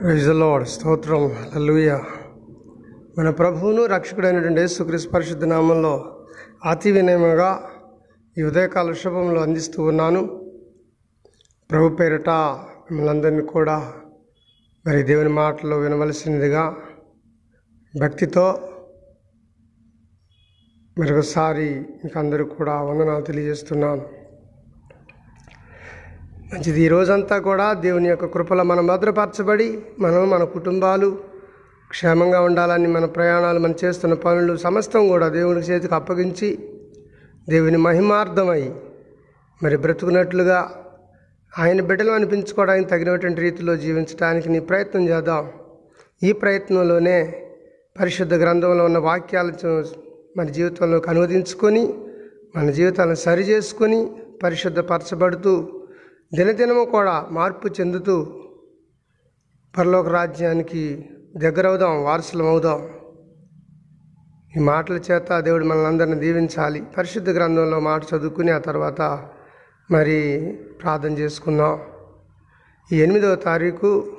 Praise స్తోత్రం. హల్లెలూయ మన ప్రభువును రక్షకుడైనటువంటి యేసుక్రీస్తు పరిశుద్ధ నామంలో అతి వినయముగా ఈ ఉదయకాల శుభంలో అందిస్తూ ఉన్నాను. ప్రభు పేరిట మిమ్మల్ని అందరినీ కూడా మరి దేవుని మాటలు వినవలసినదిగా భక్తితో మరొకసారి మీకు అందరూ కూడా వందనాలు తెలియజేస్తున్నాను. మంచిది. ఈ రోజంతా కూడా దేవుని యొక్క కృపలో మనం భద్రపరచబడి మనం మన కుటుంబాలు క్షేమంగా ఉండాలని మన ప్రయాణాలు మనం చేస్తున్న పనులు సమస్తం కూడా దేవుని చేతికి అప్పగించి దేవుని మహిమార్థమై మరి బ్రతుకున్నట్లుగా ఆయన బిడ్డలు అనిపించుకోవడానికి తగినటువంటి రీతిలో జీవించడానికి నీ ప్రయత్నం చేద్దాం. ఈ ప్రయత్నంలోనే పరిశుద్ధ గ్రంథంలో ఉన్న వాక్యాలను మన జీవితంలోకి అనువదించుకొని మన జీవితాలను సరి చేసుకొని పరిశుద్ధపరచబడుతూ దినదినము కూడా మార్పు చెందుతూ పరలోక రాజ్యానికి దగ్గరవుదాం వారసులం అవుదాం ఈ మాటల చేత దేవుడు మనల్ని అందరిని దీవించాలి. పరిశుద్ధ గ్రంథంలో మాట చదువుకుని ఆ తర్వాత మరి ప్రార్థన చేసుకుందాం. ఈ ఎనిమిదవ తారీఖు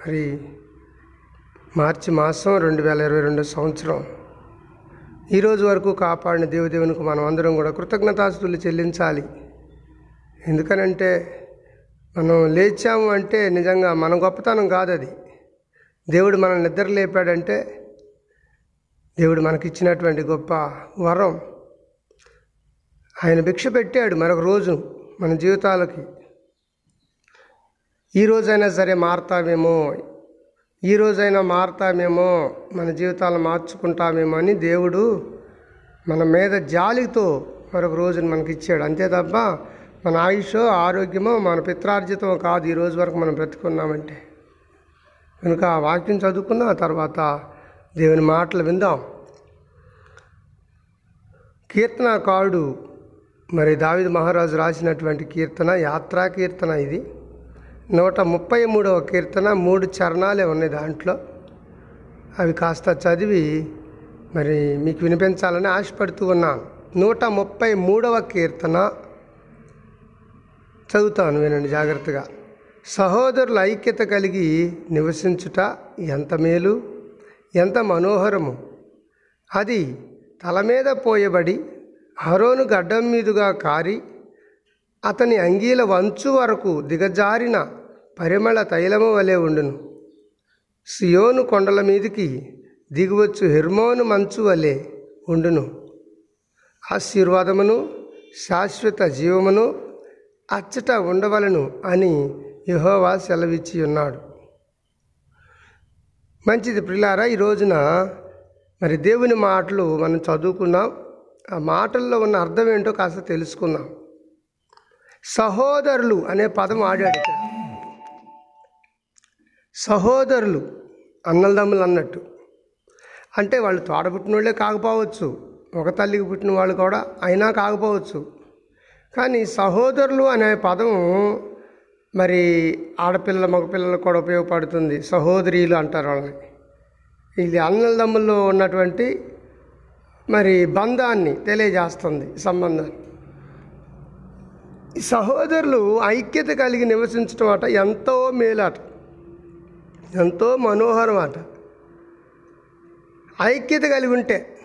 మరి మార్చి మాసం రెండు వేల ఇరవై రెండు సంవత్సరం. ఈరోజు వరకు కాపాడిన దేవదేవునికి మనం అందరం కూడా కృతజ్ఞతాస్తులు చెల్లించాలి. ఎందుకనంటే మనం లేచాము అంటే నిజంగా మన గొప్పతనం కాదు అది. దేవుడు మనల్ని నిద్ర లేపాడంటే దేవుడు మనకిచ్చినటువంటి గొప్ప వరం. ఆయన భిక్ష పెట్టాడు మరొక రోజు మన జీవితాలకి. ఈ రోజైనా సరే మారుతామేమో ఈ రోజైనా మారుతామేమో మన జీవితాలను మార్చుకుంటామేమో అని దేవుడు మన మీద జాలితో మరొక రోజుని మనకి ఇచ్చాడు అంతే తప్ప మన ఆయుష్ ఆరోగ్యమో మన పిత్రార్జితం కాదు ఈ రోజు వరకు మనం బ్రతుకున్నామంటే. కనుక ఆ వాక్యం చదువుకున్న తర్వాత దేవుని మాటలు విందాం. కీర్తనకారుడు మరి దావిద మహారాజు రాసినటువంటి కీర్తన యాత్రా కీర్తన ఇది. నూట ముప్పై మూడవ కీర్తన మూడు చరణాలే ఉన్నాయి దాంట్లో. అవి కాస్త చదివి మరి మీకు వినిపించాలని ఆశపడుతూ ఉన్నాను. నూట ముప్పై మూడవ కీర్తన చదువుతాను వినండి జాగ్రత్తగా. సహోదరుల ఐక్యత కలిగి నివసించుట ఎంత మేలు ఎంత మనోహరము. అది తల మీద పోయబడి హరోను గడ్డం మీదుగా కారి అతని అంగీల వంచు వరకు దిగజారిన పరిమళ తైలము వలె ఉండును. సియోను కొండల మీదికి దిగువచ్చు హెర్మోను మంచు వలె ఉండును. ఆశీర్వాదమును శాశ్వత జీవమును అచ్చట ఉండవలను అని యహోవా సెలవిచ్చి ఉన్నాడు. మంచిది ప్రిలారా ఈ రోజున మరి దేవుని మాటలు మనం చదువుకున్నాం. ఆ మాటల్లో ఉన్న అర్థం ఏంటో కాస్త తెలుసుకుందాం. సహోదరులు అనే పదం ఆడాడు సహోదరులు అన్నలదమ్ములు అన్నట్టు. అంటే వాళ్ళు తోడబుట్టిన వాళ్ళే కాకపోవచ్చు ఒక తల్లికి పుట్టిన వాళ్ళు కూడా అయినా కాకపోవచ్చు. కానీ సహోదరులు అనే పదం మరి ఆడపిల్ల మగపిల్లలకు కూడా ఉపయోగపడుతుంది. సహోదరీలు అంటారు వాళ్ళని. ఇది అన్నదమ్ముల్లో ఉన్నటువంటి మరి బంధాన్ని తెలియజేస్తుంది సంబంధాన్ని. సహోదరులు ఐక్యత కలిగి నివసించడం అట ఎంతో మేలాట. ఎంతో మనోహరం అట. ఐక్యత కలిగి ఉంటే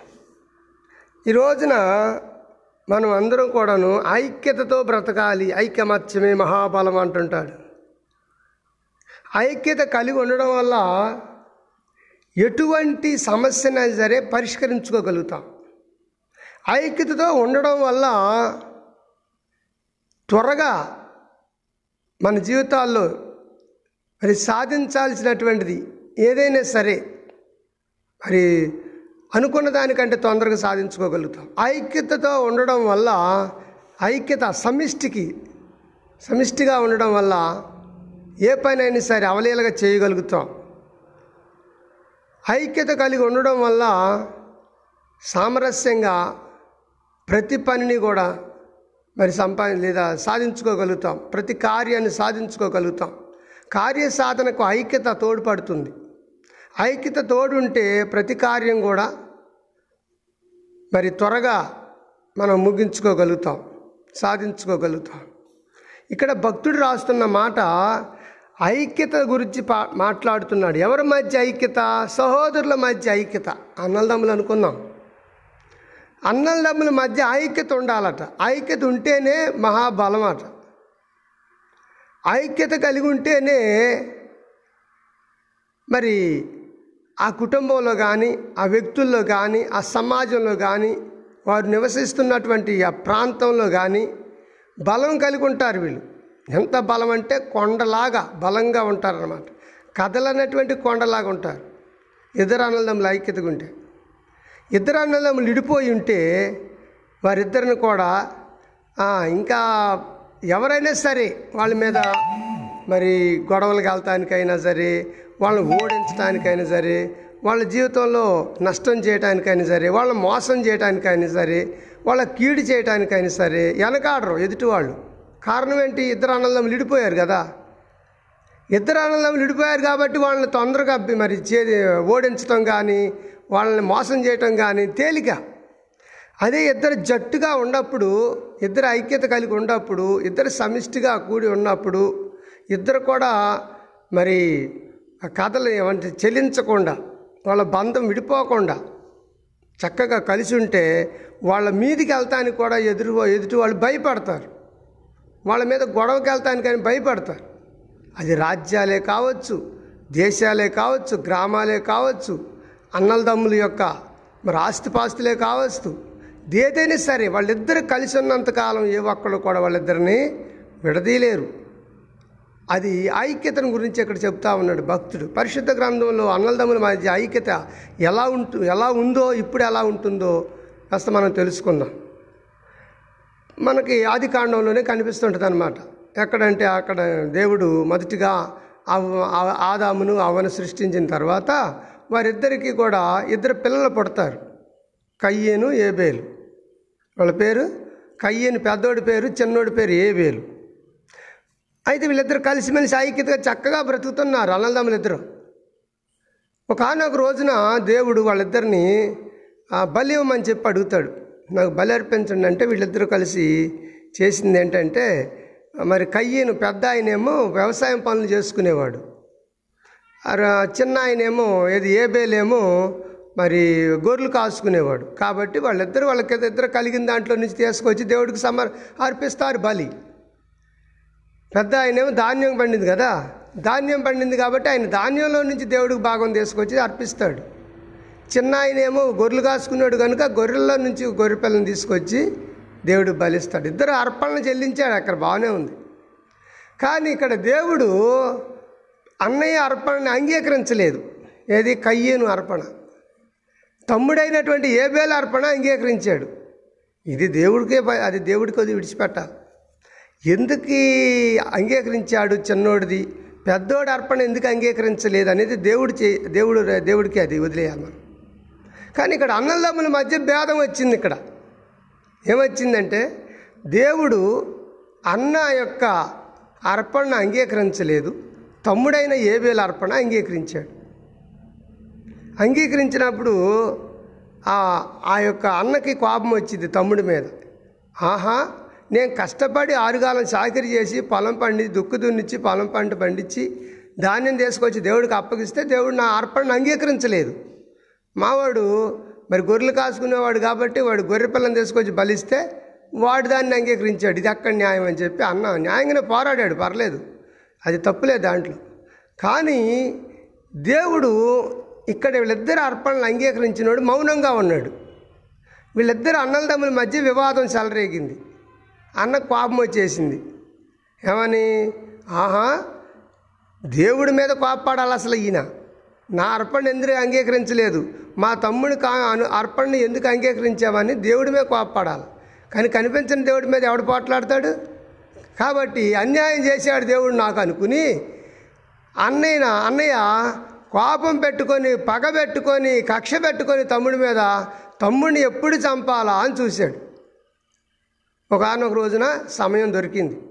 ఈ రోజున మనం అందరం కూడాను ఐక్యతతో బ్రతకాలి. ఐక్యమత్యమే మహాబలం అంటుంటాడు. ఐక్యత కలిగి ఉండడం వల్ల ఎటువంటి సమస్యనైనా సరే పరిష్కరించుకోగలుగుతాం. ఐక్యతతో ఉండడం వల్ల త్వరగా మన జీవితాల్లో మరి సాధించాల్సినటువంటిది ఏదైనా సరే మరి అనుకున్న దానికంటే తొందరగా సాధించుకోగలుగుతాం. ఐక్యతతో ఉండడం వల్ల ఐక్యత సమిష్టికి సమిష్టిగా ఉండడం వల్ల ఏ పనైనా సరే అవలీలగా చేయగలుగుతాం. ఐక్యత కలిగి ఉండడం వల్ల సామరస్యంగా ప్రతి పనిని కూడా మరి సంపాద లేదా సాధించుకోగలుగుతాం. ప్రతి కార్యాన్ని సాధించుకోగలుగుతాం. కార్య సాధనకు ఐక్యత తోడ్పడుతుంది. ఐక్యత తోడుంటే ప్రతి కార్యం కూడా మరి త్వరగా మనం ముగించుకోగలుగుతాం సాధించుకోగలుగుతాం. ఇక్కడ భక్తుడు రాస్తున్న మాట ఐక్యత గురించి పా మాట్లాడుతున్నాడు. ఎవరి మధ్య ఐక్యత? సహోదరుల మధ్య ఐక్యత. అన్నలదమ్ములు అనుకున్నాం. అన్నలదమ్ముల మధ్య ఐక్యత ఉండాలట. ఐక్యత ఉంటేనే మహాబలం అట ఐక్యత కలిగి ఉంటేనే మరి ఆ కుటుంబంలో కానీ ఆ వ్యక్తుల్లో కానీ ఆ సమాజంలో కానీ వారు నివసిస్తున్నటువంటి ఆ ప్రాంతంలో కానీ బలం కలిగి ఉంటారు వీళ్ళు. ఎంత బలం అంటే కొండలాగా బలంగా ఉంటారన్నమాట. కదలనటువంటి కొండలాగా ఉంటారు. ఇద్దరు అన్నదమ్ములు ఐక్యతగా ఉంటే. ఇద్దరు అన్నదమ్ములు ఇడిపోయి ఉంటే వారిద్దరిని కూడా ఇంకా ఎవరైనా సరే వాళ్ళ మీద మరి గొడవలు వెళ్తానికైనా సరే వాళ్ళని ఓడించడానికైనా సరే వాళ్ళ జీవితంలో నష్టం చేయడానికైనా సరే వాళ్ళని మోసం చేయడానికైనా సరే వాళ్ళ కీడు చేయడానికైనా సరే వెనకాడరు ఎదుటి వాళ్ళు కారణం ఏంటి? ఇద్దరు అన్నదమ్ములు విడిపోయారు కదా. ఇద్దరు అన్నదమ్ములు విడిపోయారు కాబట్టి వాళ్ళని తొందరగా మరి చే ఓడించడం కానీ వాళ్ళని మోసం చేయటం కానీ తేలిక. అదే ఇద్దరు జట్టుగా ఉన్నప్పుడు ఇద్దరు ఐక్యత కలిగి ఉన్నప్పుడు ఇద్దరు సమిష్టిగా కూడి ఉన్నప్పుడు ఇద్దరు కూడా మరి ఆ కథలు ఏమంటే చెలించకుండా వాళ్ళ బంధం విడిపోకుండా చక్కగా కలిసి ఉంటే వాళ్ళ మీదికి వెళ్తానికి కూడా ఎదురు ఎదుటి వాళ్ళు భయపడతారు. వాళ్ళ మీద గొడవకి వెళ్తానికి కానీ భయపడతారు. అది రాజ్యాలే కావచ్చు దేశాలే కావచ్చు గ్రామాలే కావచ్చు అన్నలదమ్ముల యొక్క మరి ఆస్తిపాస్తులే కావచ్చు. ఏదైనా సరే వాళ్ళిద్దరు కలిసి ఉన్నంతకాలం ఏ ఒక్కళ్ళు కూడా వాళ్ళిద్దరిని విడదీయలేరు. అది ఐక్యతను గురించి ఇక్కడ చెప్తా ఉన్నాడు భక్తుడు. పరిశుద్ధ గ్రంథంలో అన్నలదమ్ముల మధ్య ఐక్యత ఎలా ఉంటు ఎలా ఉందో ఇప్పుడు ఎలా ఉంటుందో కాస్త మనం తెలుసుకుందాం. మనకి ఆది కాండంలోనే కనిపిస్తుంటుంది అనమాట ఎక్కడంటే అక్కడ దేవుడు మొదటిగా ఆ- ఆదామును అవను సృష్టించిన తర్వాత వారిద్దరికీ కూడా ఇద్దరు పిల్లలు పుడతారు. కయ్యేను ఏబేలు. వాళ్ళ పేరు కయ్యేను పెద్దోడి పేరు చిన్నోడి పేరు ఏబేలు. అయితే వీళ్ళిద్దరు కలిసిమెలిసి ఐక్యతగా చక్కగా బ్రతుకుతున్నారు అన్నదమ్ములు ఇద్దరు ఒకనొక రోజున దేవుడు వాళ్ళిద్దరిని ఆ, బలి ఇవ్వమని చెప్పి అడుగుతాడు. నాకు బలి అర్పించండి అంటే వీళ్ళిద్దరూ కలిసి చేసింది ఏంటంటే మరి కయ్యను పెద్ద ఆయనేమో వ్యవసాయం పనులు చేసుకునేవాడు. చిన్న ఆయనేమో ఏది ఏబేలేమో మరి గొర్రెలు కాసుకునేవాడు. కాబట్టి వాళ్ళిద్దరు వాళ్ళకి ఇద్దరు కలిగిన దాంట్లో నుంచి తీసుకొచ్చి దేవుడికి సమర్ అర్పిస్తారు బలి. పెద్ద ఆయనేమో ధాన్యం పండింది కదా. ధాన్యం పండింది కాబట్టి ఆయన ధాన్యంలో నుంచి దేవుడికి భాగం తీసుకొచ్చి అర్పిస్తాడు. చిన్న ఆయనేమో గొర్రెలు కాసుకున్నాడు కనుక గొర్రెల్లో నుంచి గొర్రె పిల్లని తీసుకొచ్చి దేవుడు బలిస్తాడు. ఇద్దరు అర్పణలు చెల్లించాడు అక్కడ బాగానే ఉంది. కానీ ఇక్కడ దేవుడు అన్నయ్య అర్పణని అంగీకరించలేదు. ఏది? కయ్యేను అర్పణ. తమ్ముడైనటువంటి ఏబేల అర్పణ అంగీకరించాడు. ఇది దేవుడికే అది దేవుడికి అది విడిచిపెట్టాలి. ఎందుకు అంగీకరించాడు చిన్నోడిది? పెద్దోడి అర్పణ ఎందుకు అంగీకరించలేదు అనేది దేవుడు చే దేవుడు దేవుడికి అది వదిలేయాలి మనం. కానీ ఇక్కడ అన్నదమ్ముల మధ్య భేదం వచ్చింది ఇక్కడ. ఏమొచ్చిందంటే దేవుడు అన్న యొక్క అర్పణను అంగీకరించలేదు తమ్ముడైన ఏబేల అర్పణ అంగీకరించాడు. అంగీకరించినప్పుడు ఆ ఆ యొక్క అన్నకి కోపం వచ్చింది తమ్ముడి మీద. ఆహా నేను కష్టపడి ఆరుగాలం సాకరి చేసి పొలం పండి దుక్కు దున్నిచ్చి పొలం పంట పండించి ధాన్యం తీసుకొచ్చి దేవుడికి అప్పగిస్తే దేవుడు నా అర్పణను అంగీకరించలేదు. మావాడు మరి గొర్రెలు కాసుకునేవాడు కాబట్టి వాడు గొర్రె పిల్లని తీసుకొచ్చి బలిస్తే వాడు దాన్ని అంగీకరించాడు. ఇది అక్కడ న్యాయం అని చెప్పి అన్న న్యాయంగానే పోరాడాడు. పర్లేదు. అది తప్పులేదు దాంట్లో. కానీ దేవుడు ఇక్కడ వీళ్ళిద్దరు అర్పణలు అంగీకరించినోడు మౌనంగా ఉన్నాడు. వీళ్ళిద్దరు అన్నల తమ్ముల మధ్య వివాదం చెలరేగింది. అన్న కోపం వచ్చేసింది. ఏమని? ఆహా దేవుడి మీద కోపడాలి అసలు ఈయన. నా అర్పణ ఎందుకు అంగీకరించలేదు? మా తమ్ముడి కా అను అర్పణని ఎందుకు అంగీకరించామని దేవుడి మీద కోపడాలి కానీ కనిపించని దేవుడి మీద ఎవడు పోట్లాడతాడు? కాబట్టి అన్యాయం చేశాడు దేవుడు నాకు అనుకుని అన్నయ్య అన్నయ్య కోపం పెట్టుకొని పగ పెట్టుకొని కక్ష పెట్టుకొని తమ్ముడి మీద తమ్ముడిని ఎప్పుడు చంపాలా అని చూశాడు. ఒకనొక రోజున సమయం దొరికింది.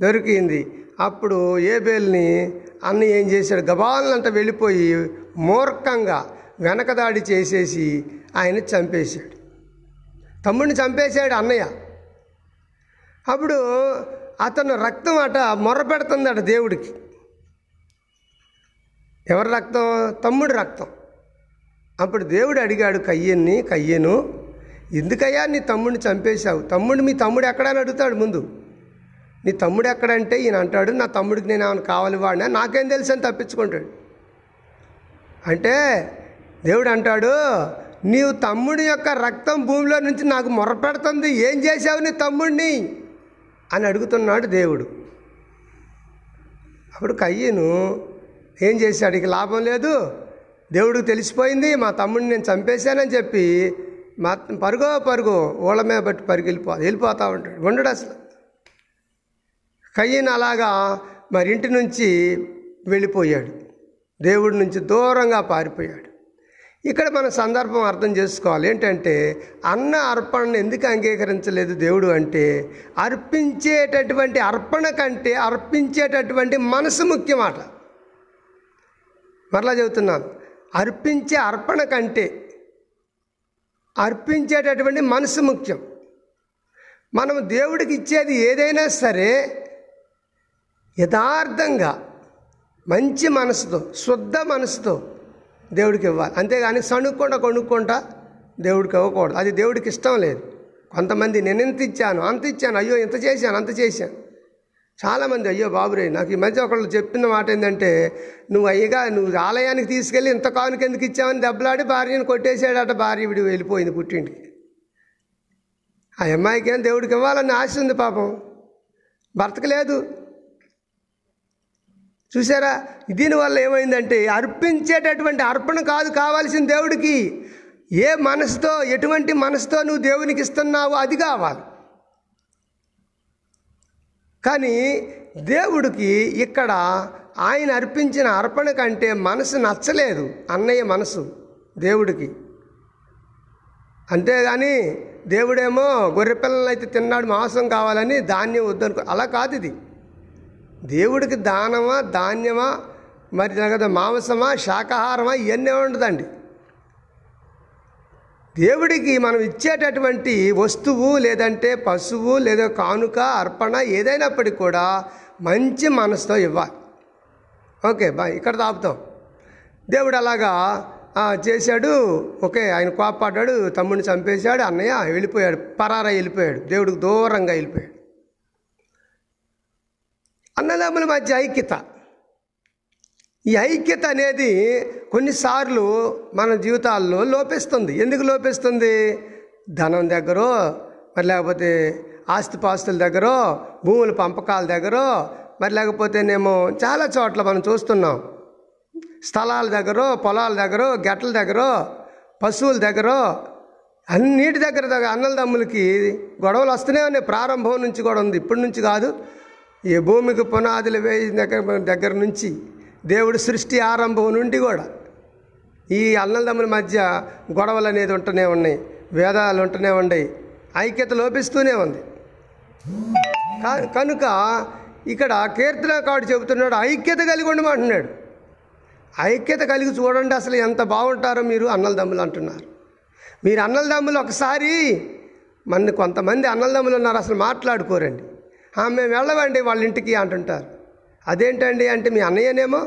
దొరికింది. అప్పుడు ఏబేల్ని అన్న ఏం చేశాడు? గబాలంట వెళ్ళిపోయి మూర్ఖంగా వెనకదాడి చేసేసి ఆయన చంపేశాడు. తమ్ముడిని చంపేశాడు అన్నయ్య. అప్పుడు అతను రక్తం అట మొర్ర పెడుతుందట దేవుడికి. ఎవరి రక్తం? తమ్ముడి రక్తం. అప్పుడు దేవుడు అడిగాడు కయ్యన్ని? కయ్యను? ఎందుకయ్యా నీ తమ్ముడిని చంపేశావు? తమ్ముడు మీ తమ్ముడు ఎక్కడని అడుగుతాడు ముందు. నీ తమ్ముడు ఎక్కడంటే ఈయన అంటాడు నా తమ్ముడికి నేను ఏమైనా కావాలి వాడినా? నాకేం తెలుసు అని తప్పించుకుంటాడు. అంటే దేవుడు అంటాడు నీవు తమ్ముడి యొక్క రక్తం భూమిలో నుంచి నాకు మొరపెడుతుంది ఏం చేశావు నీ తమ్ముడిని? అని అడుగుతున్నాడు దేవుడు. అప్పుడు కయ్యను ఏం చేశాడు? ఇక లాభం లేదు. దేవుడికి తెలిసిపోయింది మా తమ్ముడిని నేను చంపేశానని చెప్పి మా పరుగో పరుగు ఓళ్ళ మీద బట్టి పరుగు వెళ్ళిపో ఉంటాడు. ఉండడు అసలు. కయ్యను అలాగా మరి ఇంటి నుంచి వెళ్ళిపోయాడు. దేవుడి నుంచి దూరంగా పారిపోయాడు. ఇక్కడ మన సందర్భం అర్థం చేసుకోవాలి. ఏంటంటే అన్న అర్పణను ఎందుకు అంగీకరించలేదు దేవుడు అంటే అర్పించేటటువంటి అర్పణ కంటే అర్పించేటటువంటి మనసు ముఖ్యమాట. మరలా చెబుతున్నాను. అర్పించే అర్పణ కంటే అర్పించేటటువంటి మనసు ముఖ్యం. మనం దేవుడికి ఇచ్చేది ఏదైనా సరే యథార్థంగా మంచి మనసుతో శుద్ధ మనసుతో దేవుడికి ఇవ్వాలి. అంతేగాని సణుక్కుండా కొనుక్కుంటా దేవుడికి ఇవ్వకూడదు. అది దేవుడికి ఇష్టం లేదు. కొంతమంది నేను ఎంత ఇచ్చాను అంత ఇచ్చాను అయ్యో ఇంత చేశాను అంత చేశాను. చాలామంది అయ్యో బాబురే నాకు ఈ మధ్య ఒకళ్ళు చెప్పిన మాట ఏంటంటే నువ్వు అయ్యగా నువ్వు ఆలయానికి తీసుకెళ్ళి ఇంత కానుక ఎందుకు ఇచ్చావని దెబ్బలాడి భార్యను కొట్టేసాడట భార్య విడి వెళ్ళిపోయింది పుట్టింటికి. ఆ అమ్మాయికి ఏం దేవుడికి ఇవ్వాలని ఆశ ఉంది పాపం. భర్తకు లేదు. చూసారా దీనివల్ల ఏమైందంటే అర్పించేటటువంటి అర్పణ కాదు కావాల్సిన దేవుడికి ఏ మనసుతో ఎటువంటి మనసుతో నువ్వు దేవునికి ఇస్తున్నావో అది కావాలి. కానీ దేవుడికి ఇక్కడ ఆయన అర్పించిన అర్పణ కంటే మనసు నచ్చలేదు అన్నయ్య మనసు దేవుడికి. అంతేగాని దేవుడేమో గొర్రెపిల్లలు అయితే తిన్నాడు మాంసం కావాలని ధాన్యం వద్దనుకో అలా కాదు ఇది. దేవుడికి దానమా ధాన్యమా మరి కదా మాంసమా శాకాహారమా ఇవన్నీ ఉండదండి. దేవుడికి మనం ఇచ్చేటటువంటి వస్తువు లేదంటే పశువు లేదా కానుక అర్పణ ఏదైనప్పటికీ కూడా మంచి మనసుతో ఇవ్వాలి. ఓకే బాయ్ ఇక్కడ తాపుతాం దేవుడు అలాగా చేశాడు. ఓకే ఆయన కోపాడ్డాడు తమ్ముడిని చంపేశాడు అన్నయ్య వెళ్ళిపోయాడు పరారా వెళ్ళిపోయాడు దేవుడికి దూరంగా వెళ్ళిపోయాడు. అన్నదమ్ముల మధ్య ఐక్యత. ఈ ఐక్యత అనేది కొన్నిసార్లు మన జీవితాల్లో లోపిస్తుంది. ఎందుకు లోపిస్తుంది? ధనం దగ్గర మరి లేకపోతే ఆస్తిపాస్తుల దగ్గర భూముల పంపకాల దగ్గర మరి లేకపోతేనేమో చాలా చోట్ల మనం చూస్తున్నాం. స్థలాల దగ్గర పొలాల దగ్గర గట్ల దగ్గర పశువుల దగ్గర అన్నిటి దగ్గర దగ్గర అన్నల దమ్ములకి గొడవలు వస్తూనే ఉన్నాయి. ప్రారంభం నుంచి కూడా ఉంది. ఇప్పటి నుంచి కాదు. ఈ భూమికి పునాదులు వేసిన దగ్గర దగ్గర నుంచి. దేవుడు సృష్టి ఆరంభం నుండి కూడా ఈ అన్నదమ్ముల మధ్య గొడవలు అనేది ఉంటూనే ఉన్నాయి వేదాలు ఉంటూనే ఉన్నాయి ఐక్యత లోపిస్తూనే ఉంది. కనుక ఇక్కడ కీర్తనకాడు చెబుతున్నాడు ఐక్యత కలిగి ఉండమంటున్నాడు. ఐక్యత కలిగి చూడండి అసలు ఎంత బాగుంటారో మీరు అన్నలదమ్ములు అంటున్నారు. మీరు అన్నలదమ్ములు ఒకసారి మన కొంతమంది అన్నలదమ్ములు ఉన్నారు అసలు మాట్లాడుకోరండి. మేము వెళ్ళవండి వాళ్ళ ఇంటికి అంటుంటారు. అదేంటండి అంటే మీ అన్నయ్యనేమో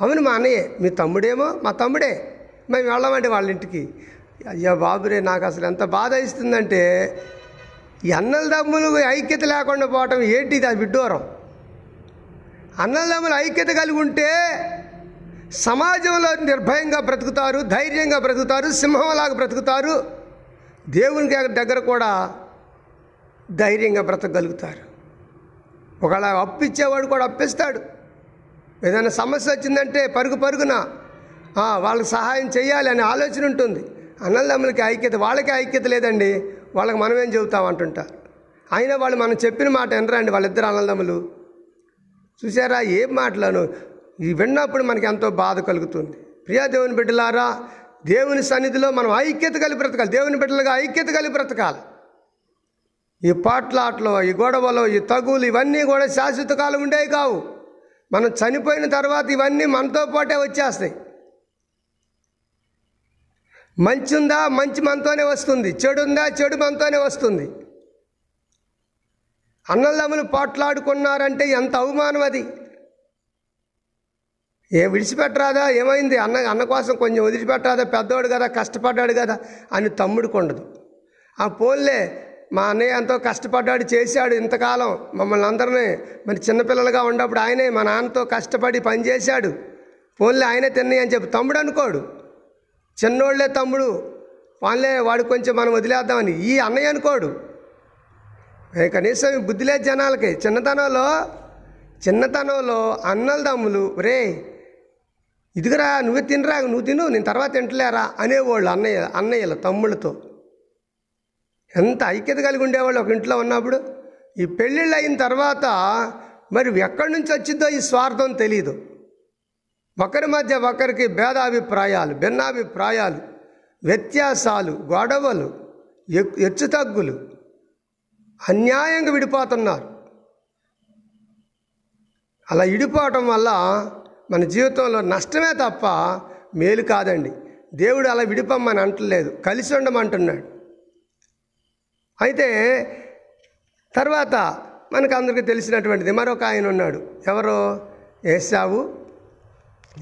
అవును మా అన్నయ్యే మీ తమ్ముడేమో మా తమ్ముడే. మేము వెళ్ళామండి వాళ్ళ ఇంటికి. అయ్యా బాబురే నాకు అసలు ఎంత బాధ ఇస్తుందంటే అన్నల అన్నలదమ్ములు ఐక్యత లేకుండా పోవటం ఏంటి ఇది? అది విడ్డూరం. అన్నదమ్ములు ఐక్యత కలిగి ఉంటే సమాజంలో నిర్భయంగా బ్రతుకుతారు ధైర్యంగా బ్రతుకుతారు సింహంలాగా బ్రతుకుతారు. దేవునికి దగ్గర కూడా ధైర్యంగా బ్రతకగలుగుతారు. ఒకవేళ అప్పిచ్చేవాడు కూడా అప్పిస్తాడు. ఏదైనా సమస్య వచ్చిందంటే పరుగు పరుగున వాళ్ళకి సహాయం చేయాలి అనే ఆలోచన ఉంటుంది. అన్నదమ్ములకి ఐక్యత వాళ్ళకి ఐక్యత లేదండి. వాళ్ళకి మనమేం చెబుతాం అంటుంటారు. అయినా వాళ్ళు మనం చెప్పిన మాట వినరండి వాళ్ళిద్దరు అన్నదమ్ములు. చూసారా ఏం మాటలను ఇవి విన్నప్పుడు మనకి ఎంతో బాధ కలుగుతుంది. ప్రియా దేవుని బిడ్డలారా దేవుని సన్నిధిలో మనం ఐక్యత కలిపి బ్రతకాలి. దేవుని బిడ్డలుగా ఐక్యత కలిపి బ్రతకాలి. ఈ పాట్లాట్లు ఈ గొడవలు ఈ తగులు ఇవన్నీ కూడా శాశ్వత కాలం ఉండేవి కావు. మనం చనిపోయిన తర్వాత ఇవన్నీ మనతో పాటే వచ్చేస్తాయి. మంచి ఉందా? మంచి మనతోనే వస్తుంది. చెడు ఉందా? చెడు మనతోనే వస్తుంది. అన్నదమ్ములు పాట్లాడుకున్నారంటే ఎంత అవమానం అది. ఏ విడిచిపెట్టరాదా? ఏమైంది? అన్న అన్న కోసం కొంచెం వదిలిపెట్టరాదా? పెద్దవాడు కదా కష్టపడ్డాడు కదా అని తమ్ముడికి ఉండదు. ఆ పోల్లే మా అన్నయ్య ఎంతో కష్టపడ్డాడు చేశాడు ఇంతకాలం. మమ్మల్ని అందరినీ మరి చిన్నపిల్లలుగా ఉన్నప్పుడు ఆయనే మా నాన్నతో కష్టపడి పని చేశాడు. పోన్లే ఆయనే తిన్నాయి అని చెప్పి తమ్ముడు అనుకోడు. చిన్నోళ్ళే తమ్ముడు. వాళ్ళే వాడు కొంచెం మనం వదిలేద్దామని. ఈ అన్నయ్య అనుకోడు. కనీసం బుద్ధి లేదు జనాలకి. చిన్నతనంలో చిన్నతనంలో అన్నలు తమ్ములు రే ఇదిగరా నువ్వే తినరా నువ్వు తిను నేను తర్వాత తింటలేరా అనేవాళ్ళు అన్నయ్య అన్నయ్యలు తమ్ముళ్ళతో. ఎంత ఐక్యత కలిగి ఉండేవాళ్ళు ఒక ఇంట్లో ఉన్నప్పుడు? ఈ పెళ్ళిళ్ళు అయిన తర్వాత మరి ఎక్కడి నుంచి వచ్చిందో ఈ స్వార్థం తెలియదు ఒకరి మధ్య ఒకరికి భేదాభిప్రాయాలు భిన్నాభిప్రాయాలు వ్యత్యాసాలు గొడవలు ఎ- హెచ్చుతగ్గులు అన్యాయంగా విడిపోతున్నారు. అలా విడిపోవటం వల్ల మన జీవితంలో నష్టమే తప్ప మేలు కాదండి. దేవుడు అలా విడిపమ్మని అంటలేదు. కలిసి ఉండమంటున్నాడు. అయితే తర్వాత మనకు అందరికీ తెలిసినటువంటిది మరొక ఆయన ఉన్నాడు. ఎవరో? ఏసావు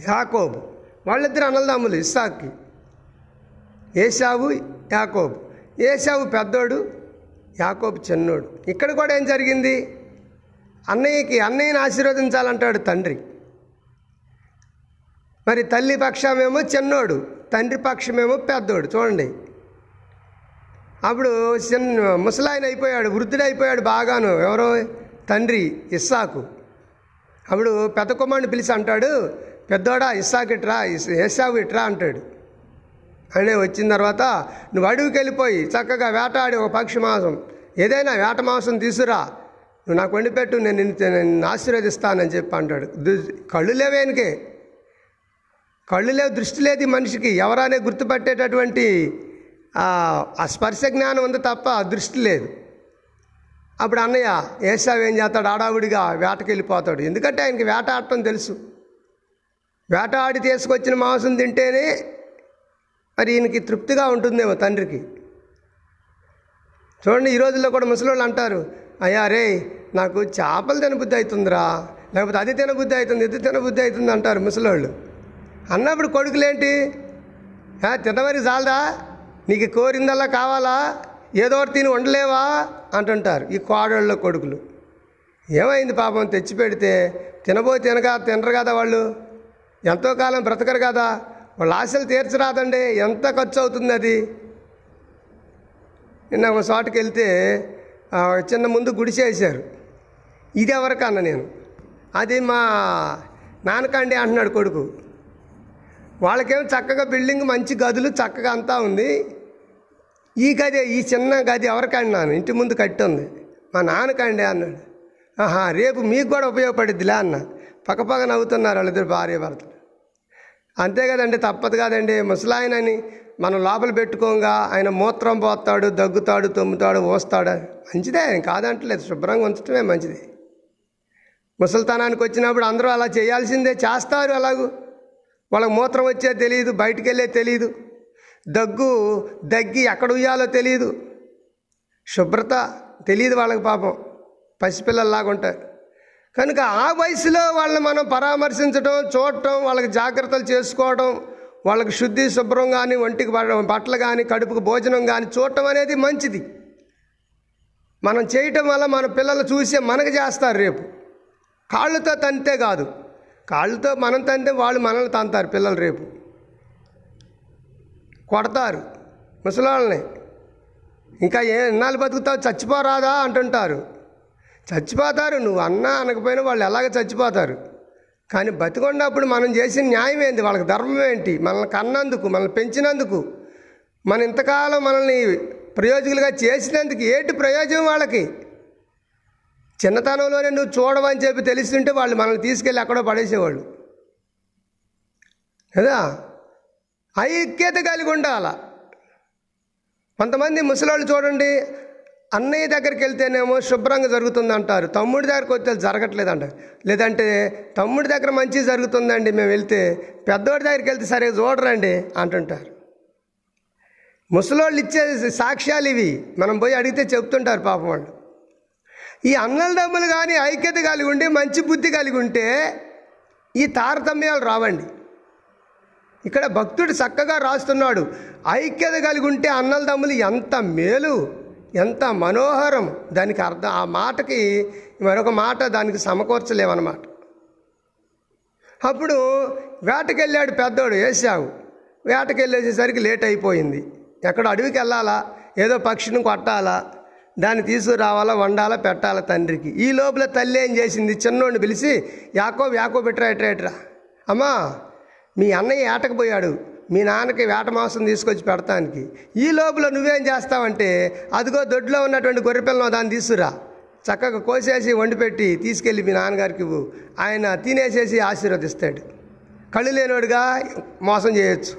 యాకోబు. వాళ్ళిద్దరు అన్నలదమ్ములు ఇస్సాక్కి. ఏసావు యాకోబు. ఏసావు పెద్దోడు యాకోబు చిన్నోడు. ఇక్కడ కూడా ఏం జరిగింది? అన్నయ్యకి అన్నయ్యని ఆశీర్వదించాలంటాడు తండ్రి. మరి తల్లి పక్షమేమో చిన్నోడు తండ్రి పక్షమేమో పెద్దోడు. చూడండి. అప్పుడు చిన్న ముసలాయన అయిపోయాడు వృద్ధుడు అయిపోయాడు బాగాను. ఎవరో? తండ్రి ఇస్సాకు. అప్పుడు పెద్ద కుమారుని పిలిచి అంటాడు పెద్దోడా ఇస్సాకు ఇట్రా ఇస్సాకు ఇట్రా అంటాడు. అనే వచ్చిన తర్వాత నువ్వు అడవికి వెళ్ళిపోయి చక్కగా వేటాడి ఒక పక్షి మాంసం ఏదైనా వేట మాంసం తీసురా. నువ్వు నాకు వండిపెట్టు నేను నిన్ను ఆశీర్వదిస్తానని చెప్పి అంటాడు. కళ్ళు లేవేనికే కళ్ళు లేవు దృష్టి లేదు మనిషికి. ఎవరనే గుర్తుపట్టేటటువంటి ఆ స్పర్శ జ్ఞానం ఉంది తప్ప దృష్టి లేదు. అప్పుడు అన్నయ్య ఏసావు ఏం చేస్తాడు? ఆడావుడిగా వేటకి వెళ్ళిపోతాడు ఎందుకంటే ఆయనకి వేట ఆడటం తెలుసు. వేట ఆడి తీసుకొచ్చిన మాంసం తింటేనే మరి ఈయనకి తృప్తిగా ఉంటుందేమో తండ్రికి. చూడండి ఈ రోజుల్లో కూడా ముసలోళ్ళు అంటారు అయ్యా రే నాకు చేపలు తినబుద్ధి అవుతుందిరా లేకపోతే అది తినబుద్ధి అవుతుంది ఇది తినబుద్ధి అవుతుంది అంటారు ముసలోళ్ళు. అన్నప్పుడు కొడుకులేంటి తినవరికి తినవరి చాలదా నీకు కోరిందల్లా కావాలా? ఏదో ఒకటి తిని ఉండలేవా అంటుంటారు. ఈ కోడళ్ళ కొడుకులు. ఏమైంది పాపం? తెచ్చి పెడితే తినబోయి తినగా తినరు కదా వాళ్ళు? ఎంతో కాలం బ్రతకరు కదా? వాళ్ళ ఆశలు తీర్చరాదండి. ఎంత ఖర్చు అవుతుంది అది? నిన్న ఒక చోటుకి వెళ్తే చిన్న ముందు గుడిసేసారు ఇది ఎవరికన్నా నేను? అది మా నాన్నకండి అంటున్నాడు కొడుకు. వాళ్ళకేమో చక్కగా బిల్డింగ్ మంచి గదులు చక్కగా అంతా ఉంది. ఈ గది ఈ చిన్న గది ఎవరికన్నాను ఇంటి ముందు కట్టుంది. మా నాన్నకండి అన్నాడు. ఆహా రేపు మీకు కూడా ఉపయోగపడిద్దిలే అన్న. పక్కపక్క నవ్వుతున్నారు వాళ్ళిద్దరు భార్య భర్తలు. అంతే కదండి తప్పదు కాదండి. ముసలాయనని మనం లోపల పెట్టుకోగా ఆయన మూత్రం పోస్తాడు దగ్గుతాడు తొమ్ముతాడు ఓస్తాడు మంచిదే ఆయన కాదంటలేదు. శుభ్రంగా ఉంచడమే మంచిది. ముసలితనానికి వచ్చినప్పుడు అందరూ అలా చేయాల్సిందే. చేస్తారు అలాగూ. వాళ్ళకి మూత్రం వచ్చేది తెలియదు బయటికి వెళ్ళే తెలియదు. దగ్గు దగ్గి ఎక్కడ ఉయ్యాలో తెలియదు శుభ్రత తెలియదు వాళ్ళకి పాపం. పసిపిల్లల్లాగా ఉంటారు. కనుక ఆ వయసులో వాళ్ళని మనం పరామర్శించడం చూడటం వాళ్ళకి జాగ్రత్తలు చేసుకోవడం వాళ్ళకి శుద్ధి శుభ్రం కానీ ఒంటికి బట్టలు కానీ కడుపుకు భోజనం కానీ చూడటం అనేది మంచిది. మనం చేయటం వల్ల మన పిల్లలు చూసే మనకు చేస్తారు రేపు. కాళ్ళతో తంతే కాదు. కాళ్ళతో మనం తంతే వాళ్ళు మనల్ని తంతారు పిల్లలు రేపు. కొడతారు ముసలాళ్ళని. ఇంకా ఏ ఎన్నాళ్ళు బతుకుతావు? చచ్చిపోరాదా అంటుంటారు. చచ్చిపోతారు. నువ్వు అన్నా అనకపోయినా వాళ్ళు ఎలాగ చచ్చిపోతారు? కానీ బతికొన్నప్పుడు మనం చేసిన న్యాయం ఏంటి వాళ్ళకి ధర్మం ఏంటి? మనల్ని కన్నందుకు మనల్ని పెంచినందుకు మన ఇంతకాలం మనల్ని ప్రయోజకులుగా చేసినందుకు ఏంటి ప్రయోజనం వాళ్ళకి? చిన్నతనంలోనే నువ్వు చూడవని చెప్పి తెలుస్తుంటే వాళ్ళు మనల్ని తీసుకెళ్ళి ఎక్కడో పడేసేవాళ్ళు. కదా? ఐక్యత కలిగి ఉండాల. కొంతమంది ముసలాళ్ళు చూడండి అన్నయ్య దగ్గరికి వెళ్తేనేమో శుభ్రంగా జరుగుతుంది అంటారు తమ్ముడి దగ్గరికి వస్తే జరగట్లేదు అంటారు లేదంటే తమ్ముడి దగ్గర మంచి జరుగుతుందండి మేము వెళ్తే పెద్దోడి దగ్గరికి వెళ్తే సరే చూడరండి అంటుంటారు. ముసలోళ్ళు ఇచ్చే సాక్ష్యాలు ఇవి. మనం పోయి అడిగితే చెప్తుంటారు పాపం వాళ్ళు. ఈ అన్నల డబ్బులు కానీ ఐక్యత కలిగి ఉండి మంచి బుద్ధి కలిగి ఉంటే ఈ తారతమ్యాలు రావండి. ఇక్కడ భక్తుడు చక్కగా రాస్తున్నాడు. ఐక్యత కలిగి ఉంటే అన్నల దమ్ములు ఎంత మేలు ఎంత మనోహరం. దానికి అర్థం ఆ మాటకి మరొక మాట దానికి సమకూర్చలేమన్నమాట. అప్పుడు వేటకెళ్ళాడు పెద్దోడు వేసావు వేటకెళ్ళేసేసరికి లేట్ అయిపోయింది. ఎక్కడ అడవికి వెళ్ళాలా ఏదో పక్షిని కొట్టాలా దాన్ని తీసుకురావాలా వండాలా పెట్టాలా తండ్రికి. ఈ లోపల తల్లి ఏం చేసింది? చిన్నోడిని పిలిచి యాకో యాకో పెట్టరా ఎట్రా ఎట్రా అమ్మా మీ అన్నయ్య ఏటకపోయాడు మీ నాన్నకి వేట మాంసం తీసుకొచ్చి పెడతానికి. ఈ లోపల నువ్వేం చేస్తావంటే అదిగో దొడ్లో ఉన్నటువంటి గొర్రెపిల్లను దాన్ని తీసుకురా. చక్కగా కోసేసి వండి పెట్టి తీసుకెళ్ళి మీ నాన్నగారికి ఇవ్వు. ఆయన తినేసేసి ఆశీర్వదిస్తాడు. కళ్ళు లేనివాడుగా మోసం చేయొచ్చు.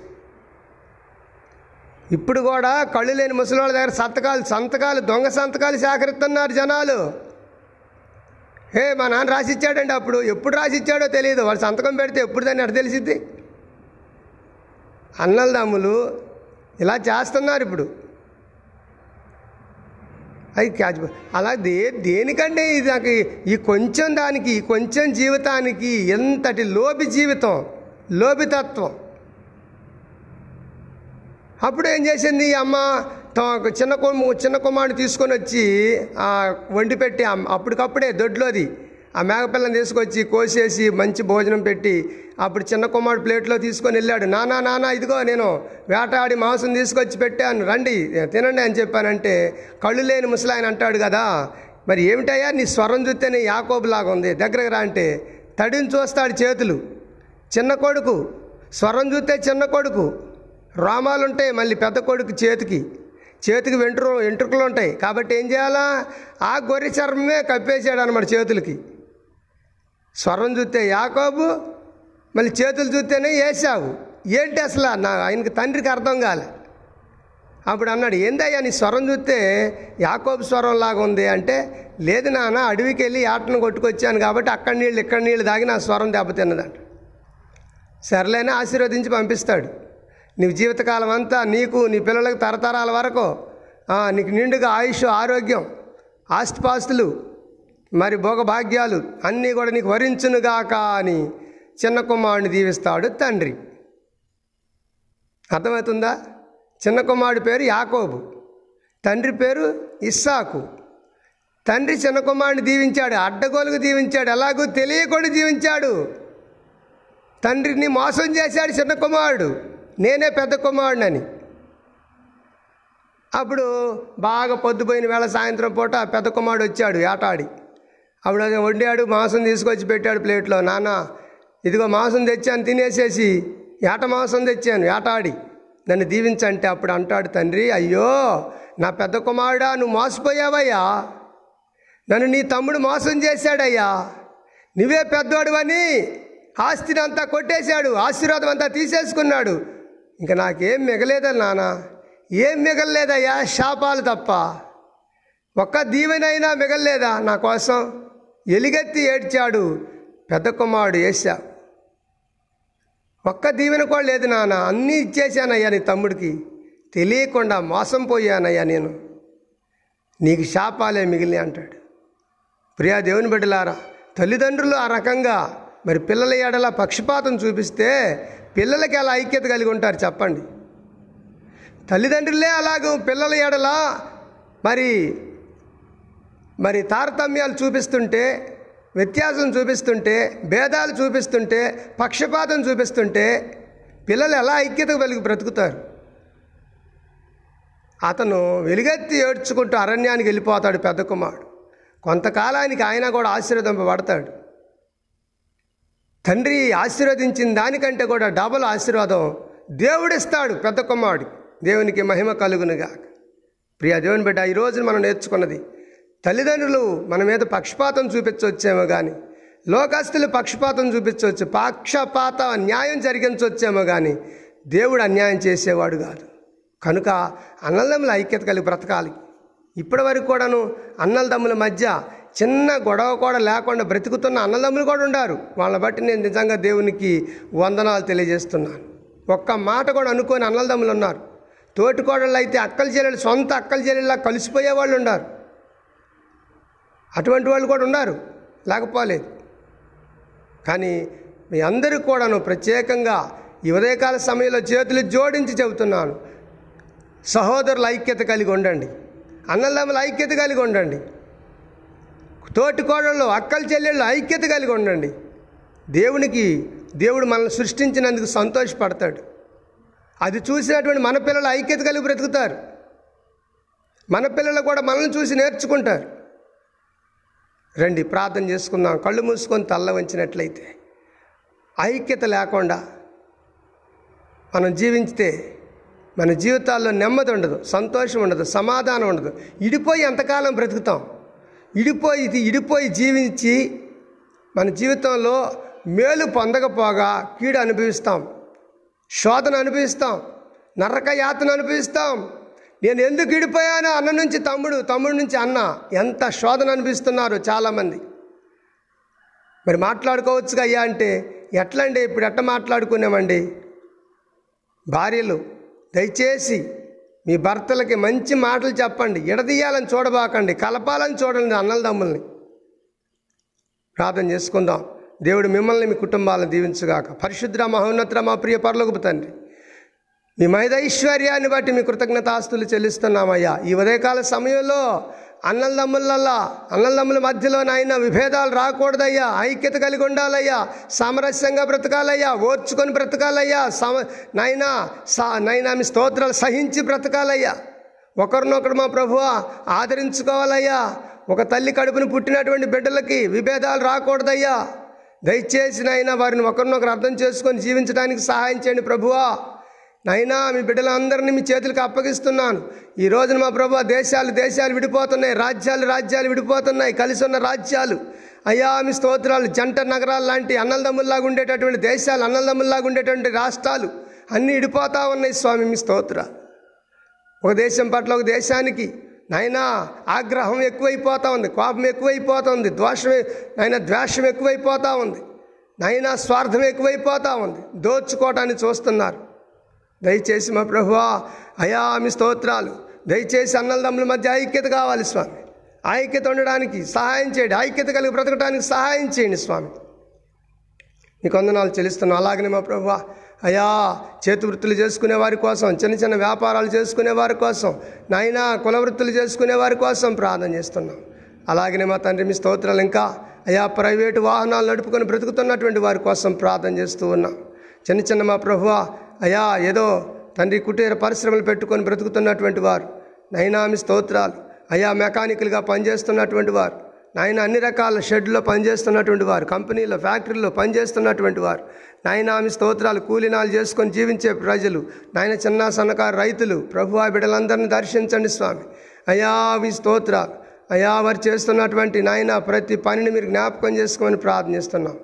ఇప్పుడు కూడా కళ్ళు లేని ముసలివాళ్ళ దగ్గర సంతకాలు సంతకాలు దొంగ సంతకాలు సేకరిస్తున్నారు జనాలు. ఏ మా నాన్న రాసిచ్చాడండి అప్పుడు. ఎప్పుడు రాసిచ్చాడో తెలియదు వాళ్ళు సంతకం పెడితే ఎప్పుడు దాన్ని ఎట తెలిసిద్ది? అన్నలదమ్ములు ఇలా చేస్తున్నారు ఇప్పుడు. అది క్యాచ్ అలా దే దేనికంటే ఇది నాకు ఈ కొంచెం దానికి ఈ కొంచెం జీవితానికి ఎంతటి లోబి జీవితం లోబితత్వం అప్పుడు ఏం చేసింది ఈ అమ్మ? చిన్న కొమ్ము చిన్న కుమారుడు తీసుకొని వచ్చి వండి పెట్టి అప్పటికప్పుడే దొడ్లోది. ఆ మేకపిల్లని తీసుకొచ్చి కోసేసి మంచి భోజనం పెట్టి అప్పుడు చిన్న కుమారుడు ప్లేట్లో తీసుకొని వెళ్ళాడు. నానా నానా ఇదిగో నేను వేటాడి మాంసం తీసుకొచ్చి పెట్టాను. రండి తినండి అని చెప్పానంటే కళ్ళు లేని ముసలాయన అంటాడు కదా మరి ఏమిటయ్యా? నీ స్వరం చూస్తేనే యాకోబులాగా ఉంది. దగ్గరకు రా అంటే తడిని చూస్తాడు చేతులు. చిన్న కొడుకు స్వరం చూస్తే చిన్న కొడుకు. రోమాలు ఉంటాయి మళ్ళీ పెద్ద కొడుకు చేతికి. చేతికి వెంట్రు వెంట్రుకలు ఉంటాయి. కాబట్టి ఏం చేయాలా? ఆ గొర్రె చర్మమే కప్పేసాడు అనమాట చేతులకి. స్వరం చూస్తే యాకోబు మళ్ళీ చేతులు చూస్తేనే వేసావు ఏంటి అసలు నా ఆయనకి తండ్రికి అర్థం కాలే. అప్పుడు అన్నాడు ఏందయ్యా నీ స్వరం చూస్తే యాకోబు స్వరం లాగా ఉంది అంటే లేదు నాన్న అడవికి వెళ్ళి ఆటను కొట్టుకొచ్చాను కాబట్టి అక్కడ నీళ్ళు ఇక్కడ నీళ్ళు తాగి నా స్వరం దెబ్బతిన్నదంట. సర్లేనా ఆశీర్వదించి పంపిస్తాడు. నీ జీవితకాలం అంతా నీకు నీ పిల్లలకు తరతరాల వరకు నీకు నిండుగా ఆయుష్ ఆరోగ్యం ఆస్తిపాస్తులు మరి భోగభాగ్యాలు అన్నీ కూడా నీకు వరించునుగాక అని చిన్న కుమారుడిని దీవిస్తాడు తండ్రి. అర్థమవుతుందా? చిన్న కుమారుడి పేరు యాకోబు తండ్రి పేరు ఇస్సాకు. తండ్రి చిన్న కుమారుడిని దీవించాడు అడ్డగోలుగు దీవించాడు ఎలాగూ తెలియకుండా దీవించాడు. తండ్రిని మోసం చేశాడు చిన్న కుమారుడు నేనే పెద్ద కుమారుడినని అప్పుడు బాగా పొద్దుపోయిన వేళ సాయంత్రం పూట పెద్ద కుమారుడు వచ్చాడు ఏటాడి అప్పుడు అది వండాడు మాంసం తీసుకొచ్చి పెట్టాడు ప్లేట్లో. నాన్న ఇదిగో మాంసం తెచ్చాను తినేసేసి. ఏట మాంసం తెచ్చాను ఏటాడి నన్ను దీవించంటే అప్పుడు అంటాడు తండ్రి అయ్యో నా పెద్ద కుమారుడా నువ్వు మోసపోయావయ్యా. నన్ను నీ తమ్ముడు మోసం చేశాడయ్యా. నువ్వే పెద్దోడువని ఆస్తిని అంతా కొట్టేశాడు ఆశీర్వాదం అంతా తీసేసుకున్నాడు. ఇంకా నాకేం మిగలేదా నాన్న? ఏం మిగలలేదయ్యా శాపాలు తప్ప. ఒక్క దీవెనైనా మిగలలేదా నా కోసం? ఎలిగెత్తి ఏడ్చాడు పెద్ద కుమారుడు ఏసా ఒక్క దీవెన కూడా లేదు నాన్న అన్నీ ఇచ్చేశానయ్యా నీ తమ్ముడికి. తెలియకుండా మోసం పోయానయ్యా నేను. నీకు శాపాలే మిగిలి అంటాడు. ప్రియా దేవుని బిడ్డలారా తల్లిదండ్రులు ఆ రకంగా మరి పిల్లల ఏడల పక్షపాతం చూపిస్తే పిల్లలకి ఎలా ఐక్యత కలిగి ఉంటారు చెప్పండి. తల్లిదండ్రులే అలాగ పిల్లల ఏడల మరి మరి తారతమ్యాలు చూపిస్తుంటే వ్యత్యాసం చూపిస్తుంటే భేదాలు చూపిస్తుంటే పక్షపాతం చూపిస్తుంటే పిల్లలు ఎలా ఐక్యత కలిగి బ్రతుకుతారు? అతను వెలుగెత్తి ఏడ్చుకుంటూ అరణ్యానికి వెళ్ళిపోతాడు పెద్ద కుమారుడు. కొంతకాలానికి ఆయన కూడా ఆశీర్వదింపబడతాడు తండ్రి ఆశీర్వదించిన దానికంటే కూడా డబల్ ఆశీర్వాదం దేవుడిస్తాడు పెద్ద కుమారుడు దేవునికి మహిమ కలుగునుగా ప్రియ దేవుని బిడ్డ ఈ రోజు మనం నేర్చుకున్నది తల్లిదండ్రులు మన మీద పక్షపాతం చూపించవచ్చేమో కానీ లోకస్తులు పక్షపాతం చూపించవచ్చు పక్షపాత అన్యాయం జరిగించవచ్చేమో కానీ దేవుడు అన్యాయం చేసేవాడు కాదు. కనుక అన్నదమ్ముల ఐక్యత కలిగి బ్రతకాలి. ఇప్పటి వరకు కూడాను అన్నలదమ్ముల మధ్య చిన్న గొడవ కూడా లేకుండా బ్రతుకుతున్న అన్నదమ్ములు కూడా ఉండారు. వాళ్ళని బట్టి నేను నిజంగా దేవునికి వందనాలు తెలియజేస్తున్నాను. ఒక్క మాట కూడా అనుకోని అన్నలదమ్ములు ఉన్నారు. తోటికోడళ్ళు అయితే అక్కల చెల్లెలు సొంత అక్కల చెల్లెళ్ళ కలిసిపోయే వాళ్ళు ఉన్నారు. అటువంటి వాళ్ళు కూడా ఉన్నారు. లేకపోలేదు కానీ మీ అందరికీ కూడాను ప్రత్యేకంగా ఈ ఉదయకాల సమయంలో చేతులు జోడించి చెబుతున్నాను. సహోదరుల ఐక్యత కలిగి ఉండండి. అన్నదమ్ముల ఐక్యత కలిగి ఉండండి. తోటి కోడళ్ళు అక్కల చెల్లెళ్ళు ఐక్యత కలిగి ఉండండి. దేవునికి దేవుడు మనల్ని సృష్టించినందుకు సంతోషపడతాడు. అది చూసినటువంటి మన పిల్లలు ఐక్యత కలిగి బ్రతుకుతారు. మన పిల్లలు కూడా మనల్ని చూసి నేర్చుకుంటారు. రండి ప్రార్థన చేసుకుందాం. కళ్ళు మూసుకొని తల్ల వంచినట్లయితే ఐక్యత లేకుండా మనం జీవించితే మన జీవితాల్లో నెమ్మది ఉండదు సంతోషం ఉండదు సమాధానం ఉండదు. ఇడిపోయి ఎంతకాలం బ్రతుకుతాం? ఇడిపోయి ఇది ఇడిపోయి జీవించి మన జీవితంలో మేలు పొందకపోగా కీడు అనుభవిస్తాం. శోధన అనుభవిస్తాం. నరక యాతను అనుభవిస్తాం. నేను ఎందుకు విడిపోయానో అన్న నుంచి తమ్ముడు తమ్ముడు నుంచి అన్న. ఎంత శోధన అనిపిస్తున్నారు చాలామంది. మరి మాట్లాడుకోవచ్చుగా అయ్యా అంటే ఎట్లండి ఇప్పుడు ఎట్ట మాట్లాడుకున్నామండి భార్యలు దయచేసి మీ భర్తలకి మంచి మాటలు చెప్పండి. ఎడదీయాలని చూడబాకండి కలపాలని చూడండి అన్నల దమ్ముల్ని ప్రార్థన చేసుకుందాం. దేవుడు మిమ్మల్ని మీ కుటుంబాలను దీవించుగాక. పరిశుద్ర మహోన్నత మా ప్రియ పరలోకపు తండ్రి. మీ మైదైశ్వర్యాన్ని బట్టి మీ కృతజ్ఞతాస్తులు చెల్లిస్తున్నామయ్యా. ఈ ఉదయకాల సమయంలో అన్నలదమ్ములల్లా అన్నలదమ్ముల మధ్యలో నాయన విభేదాలు రాకూడదయ్యా. ఐక్యత కలిగి ఉండాలయ్యా. సామరస్యంగా బ్రతకాలయ్యా. ఓర్చుకొని బ్రతకాలయ్యా. సమ నైనా సా నైనా మీ స్తోత్రాలు సహించి బ్రతకాలయ్యా. ఒకరినొకరు మా ప్రభువ ఆదరించుకోవాలయ్యా. ఒక తల్లి కడుపును పుట్టినటువంటి బిడ్డలకి విభేదాలు రాకూడదయ్యా. దయచేసి నాయన వారిని ఒకరినొకరు అర్థం చేసుకొని జీవించడానికి సహాయం చేయండి ప్రభువా. నైనా మీ బిడ్డలందరినీ మీ చేతులకు అప్పగిస్తున్నాను. ఈ రోజున మా ప్రభు దేశాలు దేశాలు విడిపోతున్నాయి. రాజ్యాలు రాజ్యాలు విడిపోతున్నాయి. కలిసి ఉన్న రాజ్యాలు. అయ్యా మీ స్తోత్రాలు జంట నగరాలు లాంటి అన్నలదమ్ముల్లాగా ఉండేటటువంటి దేశాలు అన్నలదమ్ముల్లాగా ఉండేటువంటి రాష్ట్రాలు అన్నీ విడిపోతా ఉన్నాయి స్వామి మీ స్తోత్ర. ఒక దేశం పట్ల ఒక దేశానికి నాయనా ఆగ్రహం ఎక్కువైపోతా ఉంది కోపం ఎక్కువైపోతా ఉంది దోషం నాయన ద్వేషం ఎక్కువైపోతా ఉంది నాయనా స్వార్థం ఎక్కువైపోతా ఉంది. దోచుకోవటాన్ని చూస్తున్నారు. దయచేసి మా ప్రభువా అయా మీ స్తోత్రాలు. దయచేసి అన్నలదమ్ముల మధ్య ఐక్యత కావాలి స్వామి. ఐక్యత ఉండడానికి సహాయం చేయండి. ఐక్యత కలిగి బ్రతకడానికి సహాయం చేయండి స్వామి. నీకు కొందనాలు చెల్లిస్తున్నాం. అలాగనే మా ప్రభు అయా చేతి వృత్తులు చేసుకునే వారి కోసం చిన్న చిన్న వ్యాపారాలు చేసుకునే వారి కోసం నాయనా కుల వృత్తులు చేసుకునే వారి కోసం ప్రార్థన చేస్తున్నాం. అలాగనే మా తండ్రి మీ స్తోత్రాలు ఇంకా అయా ప్రైవేటు వాహనాలు నడుపుకొని బ్రతుకుతున్నటువంటి వారి కోసం ప్రార్థన చేస్తూ ఉన్నాం. చిన్న చిన్న మా ప్రభువా అయా ఏదో తండ్రి కుటీర పరిశ్రమలు పెట్టుకొని బ్రతుకుతున్నటువంటి వారు. నైనామి స్తోత్రాలు. అయా మెకానికల్గా పనిచేస్తున్నటువంటి వారు. నాయన అన్ని రకాల షెడ్లో పనిచేస్తున్నటువంటి వారు. కంపెనీలో ఫ్యాక్టరీలో పనిచేస్తున్నటువంటి వారు. నాయన స్తోత్రాలు కూలినాలు చేసుకొని జీవించే ప్రజలు. నాయన చిన్న సన్నకారు రైతులు. ప్రభు ఆ బిడ్డలందరినీ దర్శించండి స్వామి. అయా మీ స్తోత్రాలు. అయా వారు చేస్తున్నటువంటి నాయన ప్రతి పనిని మీరు జ్ఞాపకం చేసుకోమని ప్రార్థనిస్తున్నాం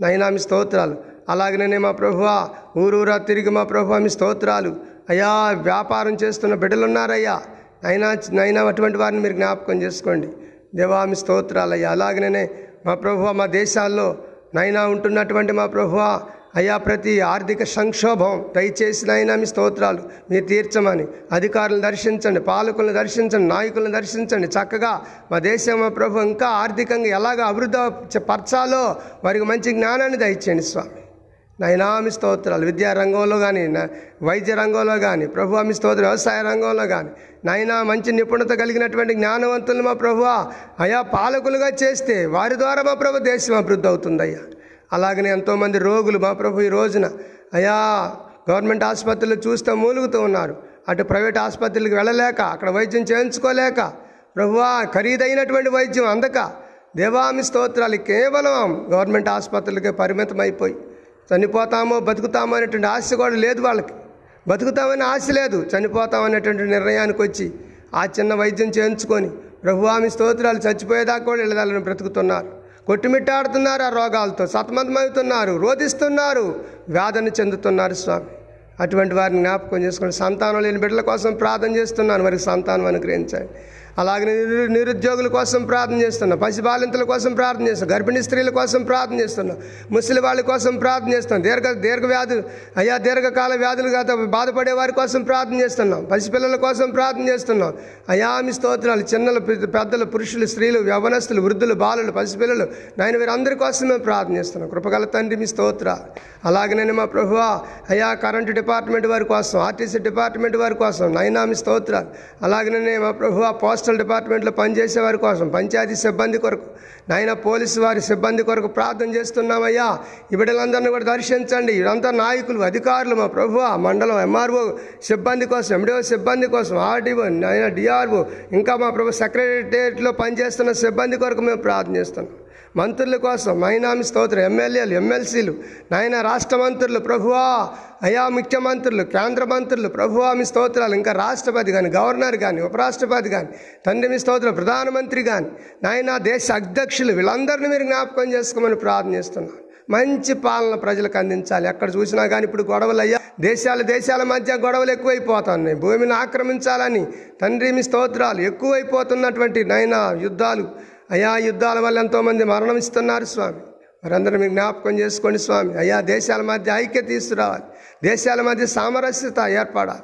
నైనామి స్తోత్రాలు. అలాగనే మా ప్రభువా ఊరూరా తిరిగి మా ప్రభువా మీ స్తోత్రాలు. అయ్యా వ్యాపారం చేస్తున్న బిడ్డలున్నారయ్యా. అయినా నైనా అటువంటి వారిని మీరు జ్ఞాపకం చేసుకోండి. దేవామి స్తోత్రాలయ్యా. అలాగనే మా ప్రభువ మా దేశాల్లో నైనా ఉంటున్నటువంటి మా ప్రభువ అయ్యా ప్రతి ఆర్థిక సంక్షోభం దయచేసి నైనా మీ స్తోత్రాలు మీరు తీర్చమని అధికారులను దర్శించండి పాలకులను దర్శించండి నాయకులను దర్శించండి. చక్కగా మా దేశం మా ప్రభు ఇంకా ఆర్థికంగా ఎలాగ అభివృద్ధి పరచాలో వారికి మంచి జ్ఞానాన్ని దయచేయండి స్వామి. నైనామి స్తోత్రాలు విద్యా రంగంలో కానీ వైద్య రంగంలో కానీ ప్రభు మీ స్తోత్రం వ్యవసాయ రంగంలో కానీ నైనా మంచి నిపుణత కలిగినటువంటి జ్ఞానవంతులు మా ప్రభు అయా పాలకులుగా చేస్తే వారి ద్వారా మా ప్రభు దేశం అభివృద్ధి అవుతుందయ్యా. అలాగనే ఎంతోమంది రోగులు మా ప్రభు ఈ రోజున అయా గవర్నమెంట్ ఆసుపత్రులు చూస్తూ మూలుగుతూ ఉన్నారు. అటు ప్రైవేట్ ఆసుపత్రులకు వెళ్ళలేక అక్కడ వైద్యం చేయించుకోలేక ప్రభువా ఖరీదైనటువంటి వైద్యం అందక దేవామి స్తోత్రాలు కేవలం గవర్నమెంట్ ఆసుపత్రులకే పరిమితం అయిపోయి చనిపోతామో బతుకుతామో అనేటువంటి ఆశ కూడా లేదు వాళ్ళకి. బతుకుతామని ఆశ లేదు చనిపోతాం అనేటువంటి నిర్ణయానికి వచ్చి ఆ చిన్న వైద్యం చేయించుకొని ప్రభువామి స్తోత్రాలు చచ్చిపోయేదాకా కూడా ఇళ్ళదాలను బ్రతుకుతున్నారు. కొట్టుమిట్టాడుతున్నారు ఆ రోగాలతో సతమతమవుతున్నారు రోధిస్తున్నారు వ్యాధన చెందుతున్నారు స్వామి. అటువంటి వారిని జ్ఞాపకం చేసుకుని సంతానం లేని బిడ్డల కోసం ప్రార్థన చేస్తున్నాను వారికి సంతానం అనుగ్రహించండి. అలాగే నిరు- నిరుద్యోగుల కోసం ప్రార్థన చేస్తున్నాం. పసిబాలింతల కోసం ప్రార్థన చేస్తున్నాం. గర్భిణీ స్త్రీల కోసం ప్రార్థన చేస్తున్నాం. ముసలి వాళ్ళ కోసం ప్రార్థన చేస్తున్నాం. దీర్ఘ దీర్ఘ వ్యాధులు అయ్యా దీర్ఘకాల వ్యాధులు బాధపడే వారి కోసం ప్రార్థన చేస్తున్నాం. పసిపిల్లల కోసం ప్రార్థన చేస్తున్నాం. అయామి మీ స్తోత్రాలు చిన్నలు పెద్ద- పెద్దలు పురుషులు స్త్రీలు యవనస్తులు వృద్ధులు బాలులు పసిపిల్లలు నాయన వీరందరి కోసం మేము ప్రార్థన చేస్తున్నాం. కృపగల తండ్రి మీ స్తోత్ర. అలాగే నేను మా ప్రభువా అయ్యా కరెంటు డిపార్ట్మెంట్ వారి కోసం ఆర్టీసీ డిపార్ట్మెంట్ వారి కోసం నైనా మీ స్తోత్రాలు. అలాగనే మా ప్రభువా పోస్టల్ డిపార్ట్మెంట్లో పనిచేసే వారి కోసం పంచాయతీ సిబ్బంది కొరకు నాయన పోలీసు వారి సిబ్బంది కొరకు ప్రార్థన చేస్తున్నామయ్యా. ఈ బిడ్డలందరినీ కూడా దర్శించండి. వీరంతా నాయకులు అధికారులు మా ప్రభు మండలం ఎంఆర్ఓ సిబ్బంది కోసం ఎండిఓ సిబ్బంది కోసం ఆర్డీఓ నాయన డిఆర్ఓ ఇంకా మా ప్రభు సెక్రటేరియట్లో పనిచేస్తున్న సిబ్బంది కొరకు మేము ప్రార్థన చేస్తున్నాం. మంత్రుల కోసం మైనామి స్తోత్రం ఎమ్మెల్యేలు ఎమ్మెల్సీలు నాయన రాష్ట్ర మంత్రులు ప్రభువా అయా ముఖ్యమంత్రులు కేంద్ర మంత్రులు ప్రభువా మీ స్తోత్రాలు ఇంకా రాష్ట్రపతి కానీ గవర్నర్ కానీ ఉపరాష్ట్రపతి కానీ తండ్రి మీ స్తోత్రం ప్రధానమంత్రి కానీ నాయన దేశ అధ్యక్షులు వీళ్ళందరినీ మీరు జ్ఞాపకం చేసుకోమని ప్రార్థన చేస్తున్నాను. మంచి పాలన ప్రజలకు అందించాలి. ఎక్కడ చూసినా కానీ ఇప్పుడు గొడవలు అయ్యా దేశాల దేశాల మధ్య గొడవలు ఎక్కువైపోతున్నాయి. భూమిని ఆక్రమించాలని తండ్రి మీ స్తోత్రాలు ఎక్కువైపోతున్నటువంటి నైనా యుద్ధాలు అయా యుద్ధాల వల్ల ఎంతోమంది మరణమిస్తున్నారు స్వామి. వారందరూ మీకు జ్ఞాపకం చేసుకోండి స్వామి. అయ్యా దేశాల మధ్య ఐక్యత తీసుకురావాలి. దేశాల మధ్య సామరస్యత ఏర్పడాలి.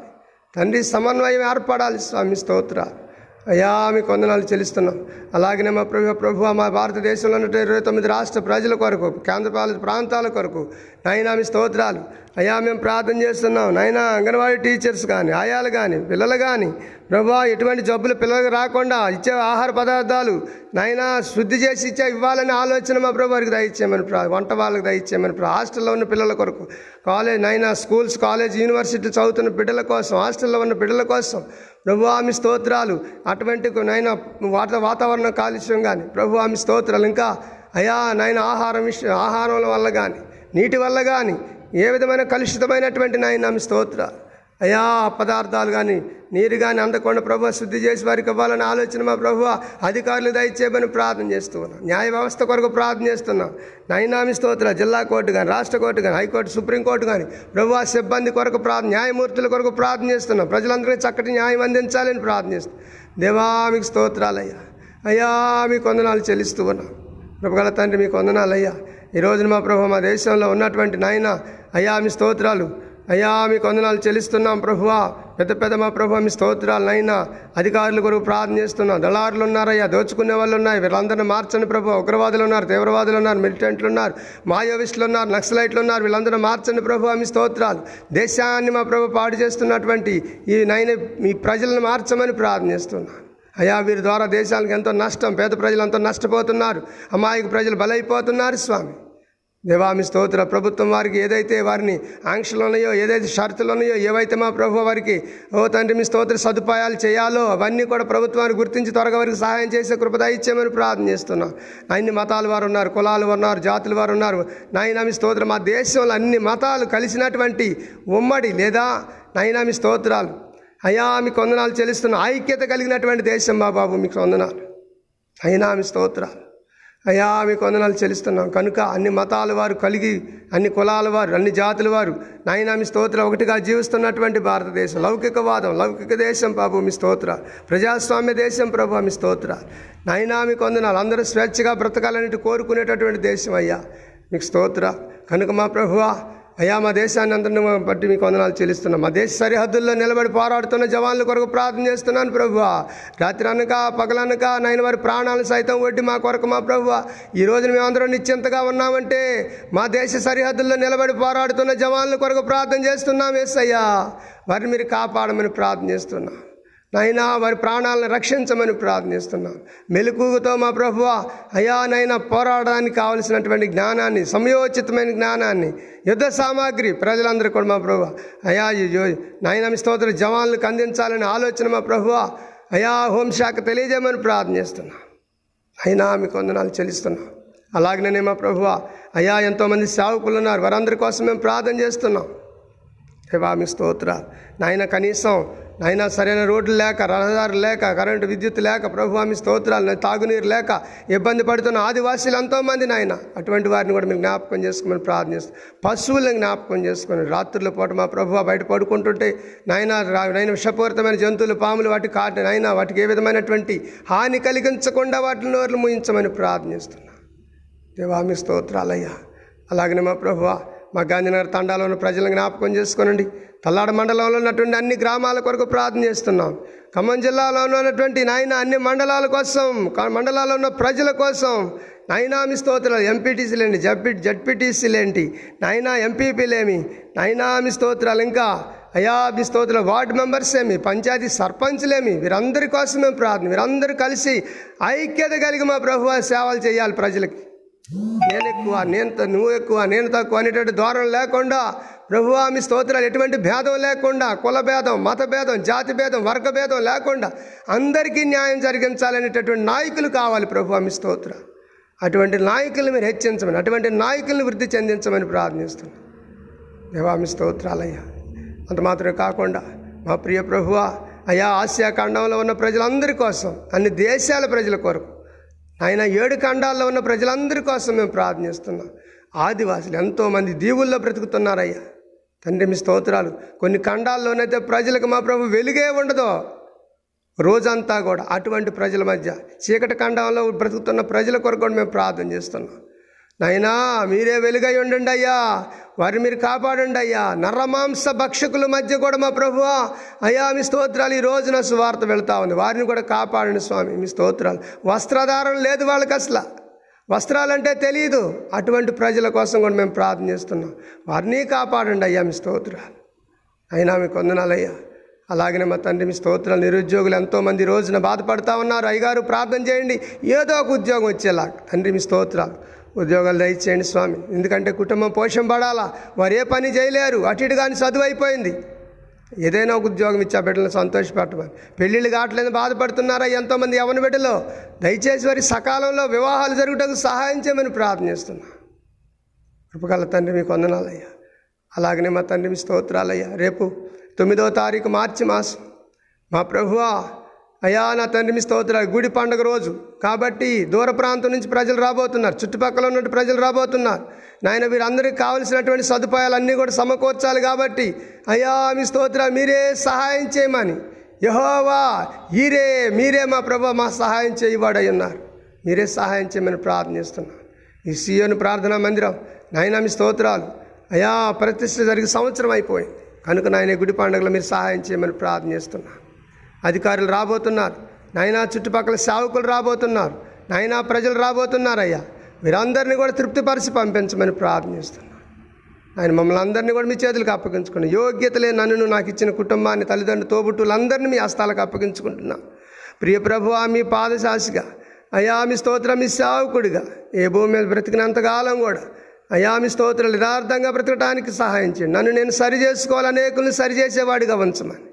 తండ్రి సమన్వయం ఏర్పడాలి స్వామి స్తోత్రాలు. అయ్యా మీ కొందనాలు చెల్లిస్తున్నాం. అలాగనే మా ప్రభు ప్రభు మా భారతదేశంలో ఉన్న ఇరవై తొమ్మిది రాష్ట్ర ప్రజల కొరకు కేంద్రపాలిత ప్రాంతాల కొరకు నైనా మీ స్తోత్రాలు. అయ్యా మేము ప్రార్థన చేస్తున్నాం. నైనా అంగన్వాడీ టీచర్స్ కానీ ఆయాలు కానీ పిల్లలు కానీ ప్రభా ఎటువంటి జబ్బులు పిల్లలకు రాకుండా ఇచ్చే ఆహార పదార్థాలు నైనా శుద్ధి చేసి ఇచ్చే ఇవ్వాలని ఆలోచన మా ప్రభు వారికి దయచేయమని వంట వాళ్ళకి దయచేయమని హాస్టల్లో ఉన్న పిల్లల కొరకు. కాలేజ్ నైనా స్కూల్స్ కాలేజ్ యూనివర్సిటీ చదువుతున్న బిడ్డల కోసం హాస్టల్లో ఉన్న బిడ్డల కోసం ప్రభు ఆమె స్తోత్రాలు. అటువంటి నైనా వాత వాతావరణ కాలుష్యం కానీ ప్రభు ఆమె స్తోత్రాలు. ఇంకా అయా నాయన ఆహారం విషయం ఆహారం వల్ల కానీ నీటి వల్ల కానీ ఏ విధమైన కలుషితమైనటువంటి నాయన ఆమె స్తోత్రాలు అయా పదార్థాలు కానీ నీరు కానీ అందకుండా ప్రభు శుద్ధి చేసి వారికి ఇవ్వాలని ఆలోచన మా ప్రభు అధికారులు దయచేయమని ప్రార్థన చేస్తూ ఉన్నాం. న్యాయ వ్యవస్థ కొరకు ప్రార్థన చేస్తున్నాం. నైనామి స్తోత్ర జిల్లా కోర్టు కానీ రాష్ట్ర కోర్టు కానీ హైకోర్టు సుప్రీంకోర్టు కానీ ప్రభు సిబ్బంది కొరకు ప్రార్థన న్యాయమూర్తుల కొరకు ప్రార్థన చేస్తున్నాం. ప్రజలందరికీ చక్కటి న్యాయం అందించాలని ప్రార్థన చేస్తున్నాం దేవా స్తోత్రాలయ్యా. అయ్యా మీ కొందనాలు చెల్లిస్తూ ఉన్నాం. ప్రభుగల తండ్రి మీ కొందనాలయ్యా ఈ రోజున మా ప్రభు మా దేశంలో ఉన్నటువంటి నాయన అయ్యా మీ స్తోత్రాలు. అయ్యా మీకు వందనాలు చెల్లిస్తున్నాం ప్రభువా. పెద్ద పెద్ద మా ప్రభు మీ స్తోత్రాలనైనా అధికారుల కొరకు ప్రార్థన చేస్తున్నాం. దళారులు ఉన్నారయ్యా దోచుకునే వాళ్ళు ఉన్నాయి. వీళ్ళందరినీ మార్చండి ప్రభు ఉగ్రవాదులు ఉన్నారు తీవ్రవాదులు ఉన్నారు మిలిటెంట్లు ఉన్నారు మాయోవిస్టులు ఉన్నారు నక్సలైట్లు ఉన్నారు. వీళ్ళందరూ మార్చండి ప్రభు మీ స్తోత్రాలు. దేశాన్ని మా ప్రభు పాడు చేస్తున్నటువంటి ఈ నైన్ మీ ప్రజలను మార్చమని ప్రార్థన చేస్తున్నాను అయ్యా వీరి ద్వారా దేశానికి ఎంతో నష్టం పేద ప్రజలు ఎంతో నష్టపోతున్నారు. అమాయక ప్రజలు బలైపోతున్నారు స్వామి. దేవామి స్తోత్ర ప్రభుత్వం వారికి ఏదైతే వారిని ఆంక్షలు ఉన్నాయో ఏదైతే షరతులు ఉన్నాయో ఏవైతే మా ప్రభు వారికి ఓ తండ్రి మీ స్తోత్ర సదుపాయాలు చేయాలో అవన్నీ కూడా ప్రభుత్వాన్ని గుర్తించి త్వరగా వారికి సహాయం చేసే కృపద ప్రార్థన చేస్తున్నాం. అన్ని మతాల వారు ఉన్నారు కులాలు ఉన్నారు జాతుల వారు ఉన్నారు. నాయన మీ మా దేశంలో అన్ని మతాలు కలిసినటువంటి ఉమ్మడి లేదా నైనా మీ స్తోత్రాలు. అయ్యా మీ కొందనాలు చెల్లిస్తున్న ఐక్యత కలిగినటువంటి దేశం మా బాబు మీకు కొందనాలు అయినా మీ స్తోత్రాలు. అయ్యా మీకు వందనాలు చెల్లిస్తున్నాం. కనుక అన్ని మతాల వారు కలిగి అన్ని కులాల వారు అన్ని జాతుల వారు నాయనా మీ స్తోత్ర ఒకటిగా జీవిస్తున్నటువంటి భారతదేశం. లౌకికవాదం లౌకిక దేశం ప్రభు మీ స్తోత్ర. ప్రజాస్వామ్య దేశం ప్రభు మీ స్తోత్ర. నాయనా మీకు వందనాలు. అందరూ స్వేచ్ఛగా బ్రతకాలని కోరుకునేటటువంటి దేశం అయ్యా. మీకు స్తోత్ర. కనుక మా ప్రభువా అయ్యా మా దేశాన్ని అందరిని బట్టి మీకు వందనాలు చెల్లిస్తున్నాం. మా దేశ సరిహద్దుల్లో నిలబడి పోరాడుతున్న జవాన్ల కొరకు ప్రార్థన చేస్తున్నాను ప్రభువ. రాత్రి అనక పగలనక నైన్ వారి ప్రాణాలను సైతం వడ్డి మా కొరకు మా ప్రభువ. ఈ రోజు మేమందరం నిశ్చింతగా ఉన్నామంటే మా దేశ సరిహద్దుల్లో నిలబడి పోరాడుతున్న జవాన్ల కొరకు ప్రార్థన చేస్తున్నాం ఎస్ అయ్యా వారిని మీరు కాపాడమని ప్రార్థన చేస్తున్నాం. నైనా వారి ప్రాణాలను రక్షించమని ప్రార్థిస్తున్నాను మెలకువతో మా ప్రభువ అయా నైనా పోరాడడానికి కావలసినటువంటి జ్ఞానాన్ని సమయోచితమైన జ్ఞానాన్ని యుద్ధ సామాగ్రి ప్రజలందరూ కూడా మా ప్రభు అయా నాయన మీ స్తోత్ర జవాన్లకు అందించాలని ఆలోచన మా ప్రభువ అయా హోంశాఖ తెలియజేయమని ప్రార్థిస్తున్నా. అయినా మీకు వందనాలు చెల్లిస్తున్నా. అలాగనే మా ప్రభువ అయా ఎంతోమంది సేవకులు ఉన్నారు. వారందరి కోసం మేము ప్రార్థన చేస్తున్నాం. దేవా స్తోత్ర. నాయన కనీసం నాయన సరైన రోడ్లు లేక రహదారులు లేక కరెంటు విద్యుత్ లేక ప్రభువామి స్తోత్రాలు తాగునీరు లేక ఇబ్బంది పడుతున్న ఆదివాసీలు ఎంతోమంది నాయన. అటువంటి వారిని కూడా మీరు జ్ఞాపకం చేసుకోమని ప్రార్థిస్తాం పశువులను జ్ఞాపకం చేసుకొని రాత్రుల పూట మా ప్రభువ బయట పడుకుంటుంటే నాయన నాయన విషపూరితమైన జంతువులు పాములు వాటి కాటు నాయన వాటికి ఏ విధమైనటువంటి హాని కలిగించకుండా వాటిని నోర్లు ముయించమని ప్రార్థిస్తున్నా. దేవామి స్తోత్రాలయ్యా. అలాగనే మా ప్రభువా మా గాంధీనగర్ తండాలో ఉన్న ప్రజలను జ్ఞాపకం చేసుకోనండి. తల్లాడ మండలంలో ఉన్నటువంటి అన్ని గ్రామాల కొరకు ప్రార్థన చేస్తున్నాం. ఖమ్మం జిల్లాలో ఉన్నటువంటి నాయన అన్ని మండలాల కోసం మండలాల్లో ఉన్న ప్రజల కోసం నాయనా మీ స్తోత్రాలు ఎంపీటీసీలేంటి జడ్పీ జడ్పీటీసీలేంటి నాయనా ఎంపీపీలేమి నాయనా మీ స్తోత్రాలు ఇంకా అయా మీ స్తోత్రాలు వార్డు మెంబర్స్ ఏమి పంచాయతీ సర్పంచ్లేమి వీరందరి కోసం మేము ప్రార్థన వీరందరూ కలిసి ఐక్యత కలిగి మా ప్రభు సేవలు చేయాలి ప్రజలకి. నేను ఎక్కువ నేను నువ్వు ఎక్కువ నేను తక్కువ అనేటువంటి ధోరణ లేకుండా ప్రభువా మీ స్తోత్రాలు ఎటువంటి భేదం లేకుండా కుల భేదం మత భేదం జాతి భేదం వర్గ భేదం లేకుండా అందరికీ న్యాయం జరిగించాలనేటటువంటి నాయకులు కావాలి ప్రభు మీ స్తోత్ర. అటువంటి నాయకుల్ని మీరు హెచ్చించమని అటువంటి నాయకులను వృద్ధి చెందించమని ప్రార్థిస్తున్నాను దేవామి స్తోత్రాలయ్యా. అంత మాత్రమే కాకుండా మా ప్రియ ప్రభువా అయా ఆసియా ఖండంలో ఉన్న ప్రజలందరి కోసం అన్ని దేశాల ప్రజల కొరకు ఆయన ఏడు ఖండాల్లో ఉన్న ప్రజలందరి కోసం మేము ప్రార్థిస్తున్నాం ఆదివాసులు ఎంతోమంది దీవుల్లో బ్రతుకుతున్నారయ్యా. తండ్రి మీ స్తోత్రాలు. కొన్ని ఖండాల్లోనైతే ప్రజలకు మా ప్రభు వెలుగే ఉండదు. రోజంతా కూడా అటువంటి ప్రజల మధ్య చీకటి ఖండంలో బ్రతుకుతున్న ప్రజల కొరకు కూడా మేము ప్రార్థన చేస్తున్నాం. నైనా మీరే వెలుగై ఉండండి అయ్యా. వారిని మీరు కాపాడండి అయ్యా. నర్రమాంస భక్షకుల మధ్య కూడా మా ప్రభువా అయ్యా మీ స్తోత్రాలు ఈ రోజున సువార్త వెళ్తా ఉంది. వారిని కూడా కాపాడండి స్వామి మీ స్తోత్రాలు. వస్త్రధారణ లేదు వాళ్ళకి అసలు. వస్త్రాలంటే తెలియదు అటువంటి ప్రజల కోసం కూడా మేము ప్రార్థన చేస్తున్నాం. వారిని కాపాడండి అయ్యా మీ స్తోత్రాలు. అయినా మీకు వందనాలయ్యా అలాగనే మా తండ్రి మీ స్తోత్రాలు. నిరుద్యోగులు ఎంతోమంది రోజున బాధపడతా ఉన్నారు. అయ్యగారు ప్రార్థన చేయండి. ఏదో ఒక ఉద్యోగం వచ్చేలా తండ్రి మీ స్తోత్రాలు. ఉద్యోగాలు దయచేయండి స్వామి. ఎందుకంటే కుటుంబం పోషం పడాలా. వారు ఏ పని చేయలేరు. అటు ఇటు కానీ చదువు అయిపోయింది. ఏదైనా ఒక ఉద్యోగం ఇచ్చా బిడ్డలను సంతోషపెట్టమని. పెళ్ళిళ్ళు కావట్లేదు బాధపడుతున్నారా ఎంతోమంది ఎవరి బిడ్డలో? దయచేసి వారి సకాలంలో వివాహాలు జరుగుటకు సహాయం చేయమని ప్రార్థన కృపగల తండ్రి మీకు వందనాలయ్యా. అలాగనే మా తండ్రి మీ స్తోత్రాలయ్యా. రేపు తొమ్మిదవ తారీఖు మార్చి మాసం. మా ప్రభువా అయ్యా నా తండ్రి మీ స్తోత్రాలు. గుడి పండుగ రోజు. కాబట్టి దూర ప్రాంతం నుంచి ప్రజలు రాబోతున్నారు. చుట్టుపక్కల ఉన్నట్టు ప్రజలు రాబోతున్నారు. నాయన వీరందరికీ కావలసినటువంటి సదుపాయాలన్నీ కూడా సమకూర్చాలి కాబట్టి అయ్యా మీ స్తోత్ర మీరే సహాయం చేయమని. యహోవా ఈరే మీరే మా ప్రభు మా సహాయం చేయవాడై ఉన్నారు. మీరే సహాయం చేయమని ప్రార్థనిస్తున్నాను ఈ సీయోని ప్రార్థనా మందిరం. నాయన మీ స్తోత్రాలు. అయా ప్రతిష్ట జరిగి సంవత్సరం అయిపోయింది. కనుక నాయన గుడి పండుగలో మీరు సహాయం చేయమని ప్రార్థనిస్తున్నాను అధికారులు రాబోతున్నారు. నాయనా చుట్టుపక్కల సేవకులు రాబోతున్నారు. నాయనా ప్రజలు రాబోతున్నారు అయ్యా మీరందరినీ కూడా తృప్తిపరిచి పంపించమని ప్రార్థిస్తున్నాను. ఆయన మమ్మల్ని అందరినీ కూడా మీ చేతులకు అప్పగించుకుని యోగ్యతలే నన్ను నాకు ఇచ్చిన కుటుంబాన్ని తల్లిదండ్రులు తోబుట్టులందరినీ మీ హస్తాలకు అప్పగించుకుంటున్నా. ప్రియ ప్రభు మీ పాదశాసిగా. అయా మీ స్తోత్రం మీ సేవకుడిగా. ఏ భూమి మీద బ్రతికినంతకాలం కూడా. అయా మీ స్తోత్రాలు యథార్థంగా బ్రతకడానికి సహాయం చేయండి. నన్ను నేను సరి చేసుకోవాలి అనేకుల్ని సరి చేసేవాడిగా ఉంచమని.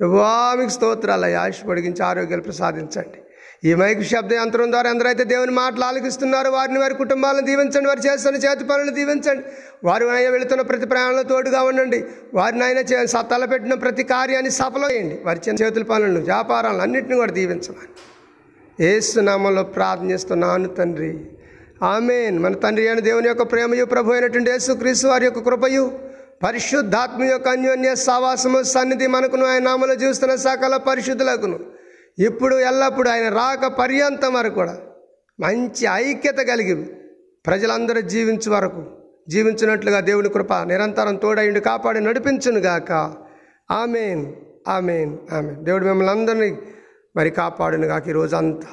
ప్రభువా మీకు స్తోత్రాలు ఆయుష్ పొడిగించి ఆరోగ్యాలు ప్రసాదించండి. ఈ మైకు శబ్ద యంత్రం ద్వారా ఎందరైతే దేవుని మాటలు ఆలకిస్తున్నారో. వారిని వారి కుటుంబాలను దీవించండి. వారు చేస్తున్న చేతి పనులను దీవించండి. వారు ఆయన వెళుతున్న ప్రతి ప్రయాణంలో తోడుగా ఉండండి. వారిని ఆయన చే పెట్టిన ప్రతి కార్యాన్ని సఫలమేయండి వారి చిన్న చేతుల పనులను వ్యాపారాలను అన్నింటిని కూడా దీవించమని. ఏసునామంలో ప్రార్థనిస్తున్నాను తండ్రి. ఆమెన్. మన తండ్రి అయిన దేవుని యొక్క ప్రేమయు ప్రభు అయినటువంటి యేసు క్రీస్తు వారి యొక్క కృపయు పరిశుద్ధాత్మ యొక్క అన్యోన్య సావాసము సన్నిధి మనకును ఆయన నామలో చూస్తున్న సకల పరిశుద్ధులకును. ఇప్పుడు ఎల్లప్పుడూ ఆయన రాక పర్యంతం వరకు కూడా మంచి ఐక్యత కలిగి ప్రజలందరూ జీవించు వరకు జీవించినట్లుగా దేవుని కృప నిరంతరం తోడైండి కాపాడి నడిపించునుగాక ఆమెన్ ఆమెన్ ఆమెన్. దేవుడు మిమ్మల్ని అందరినీ మరి కాపాడునుగాక ఈ రోజంతా.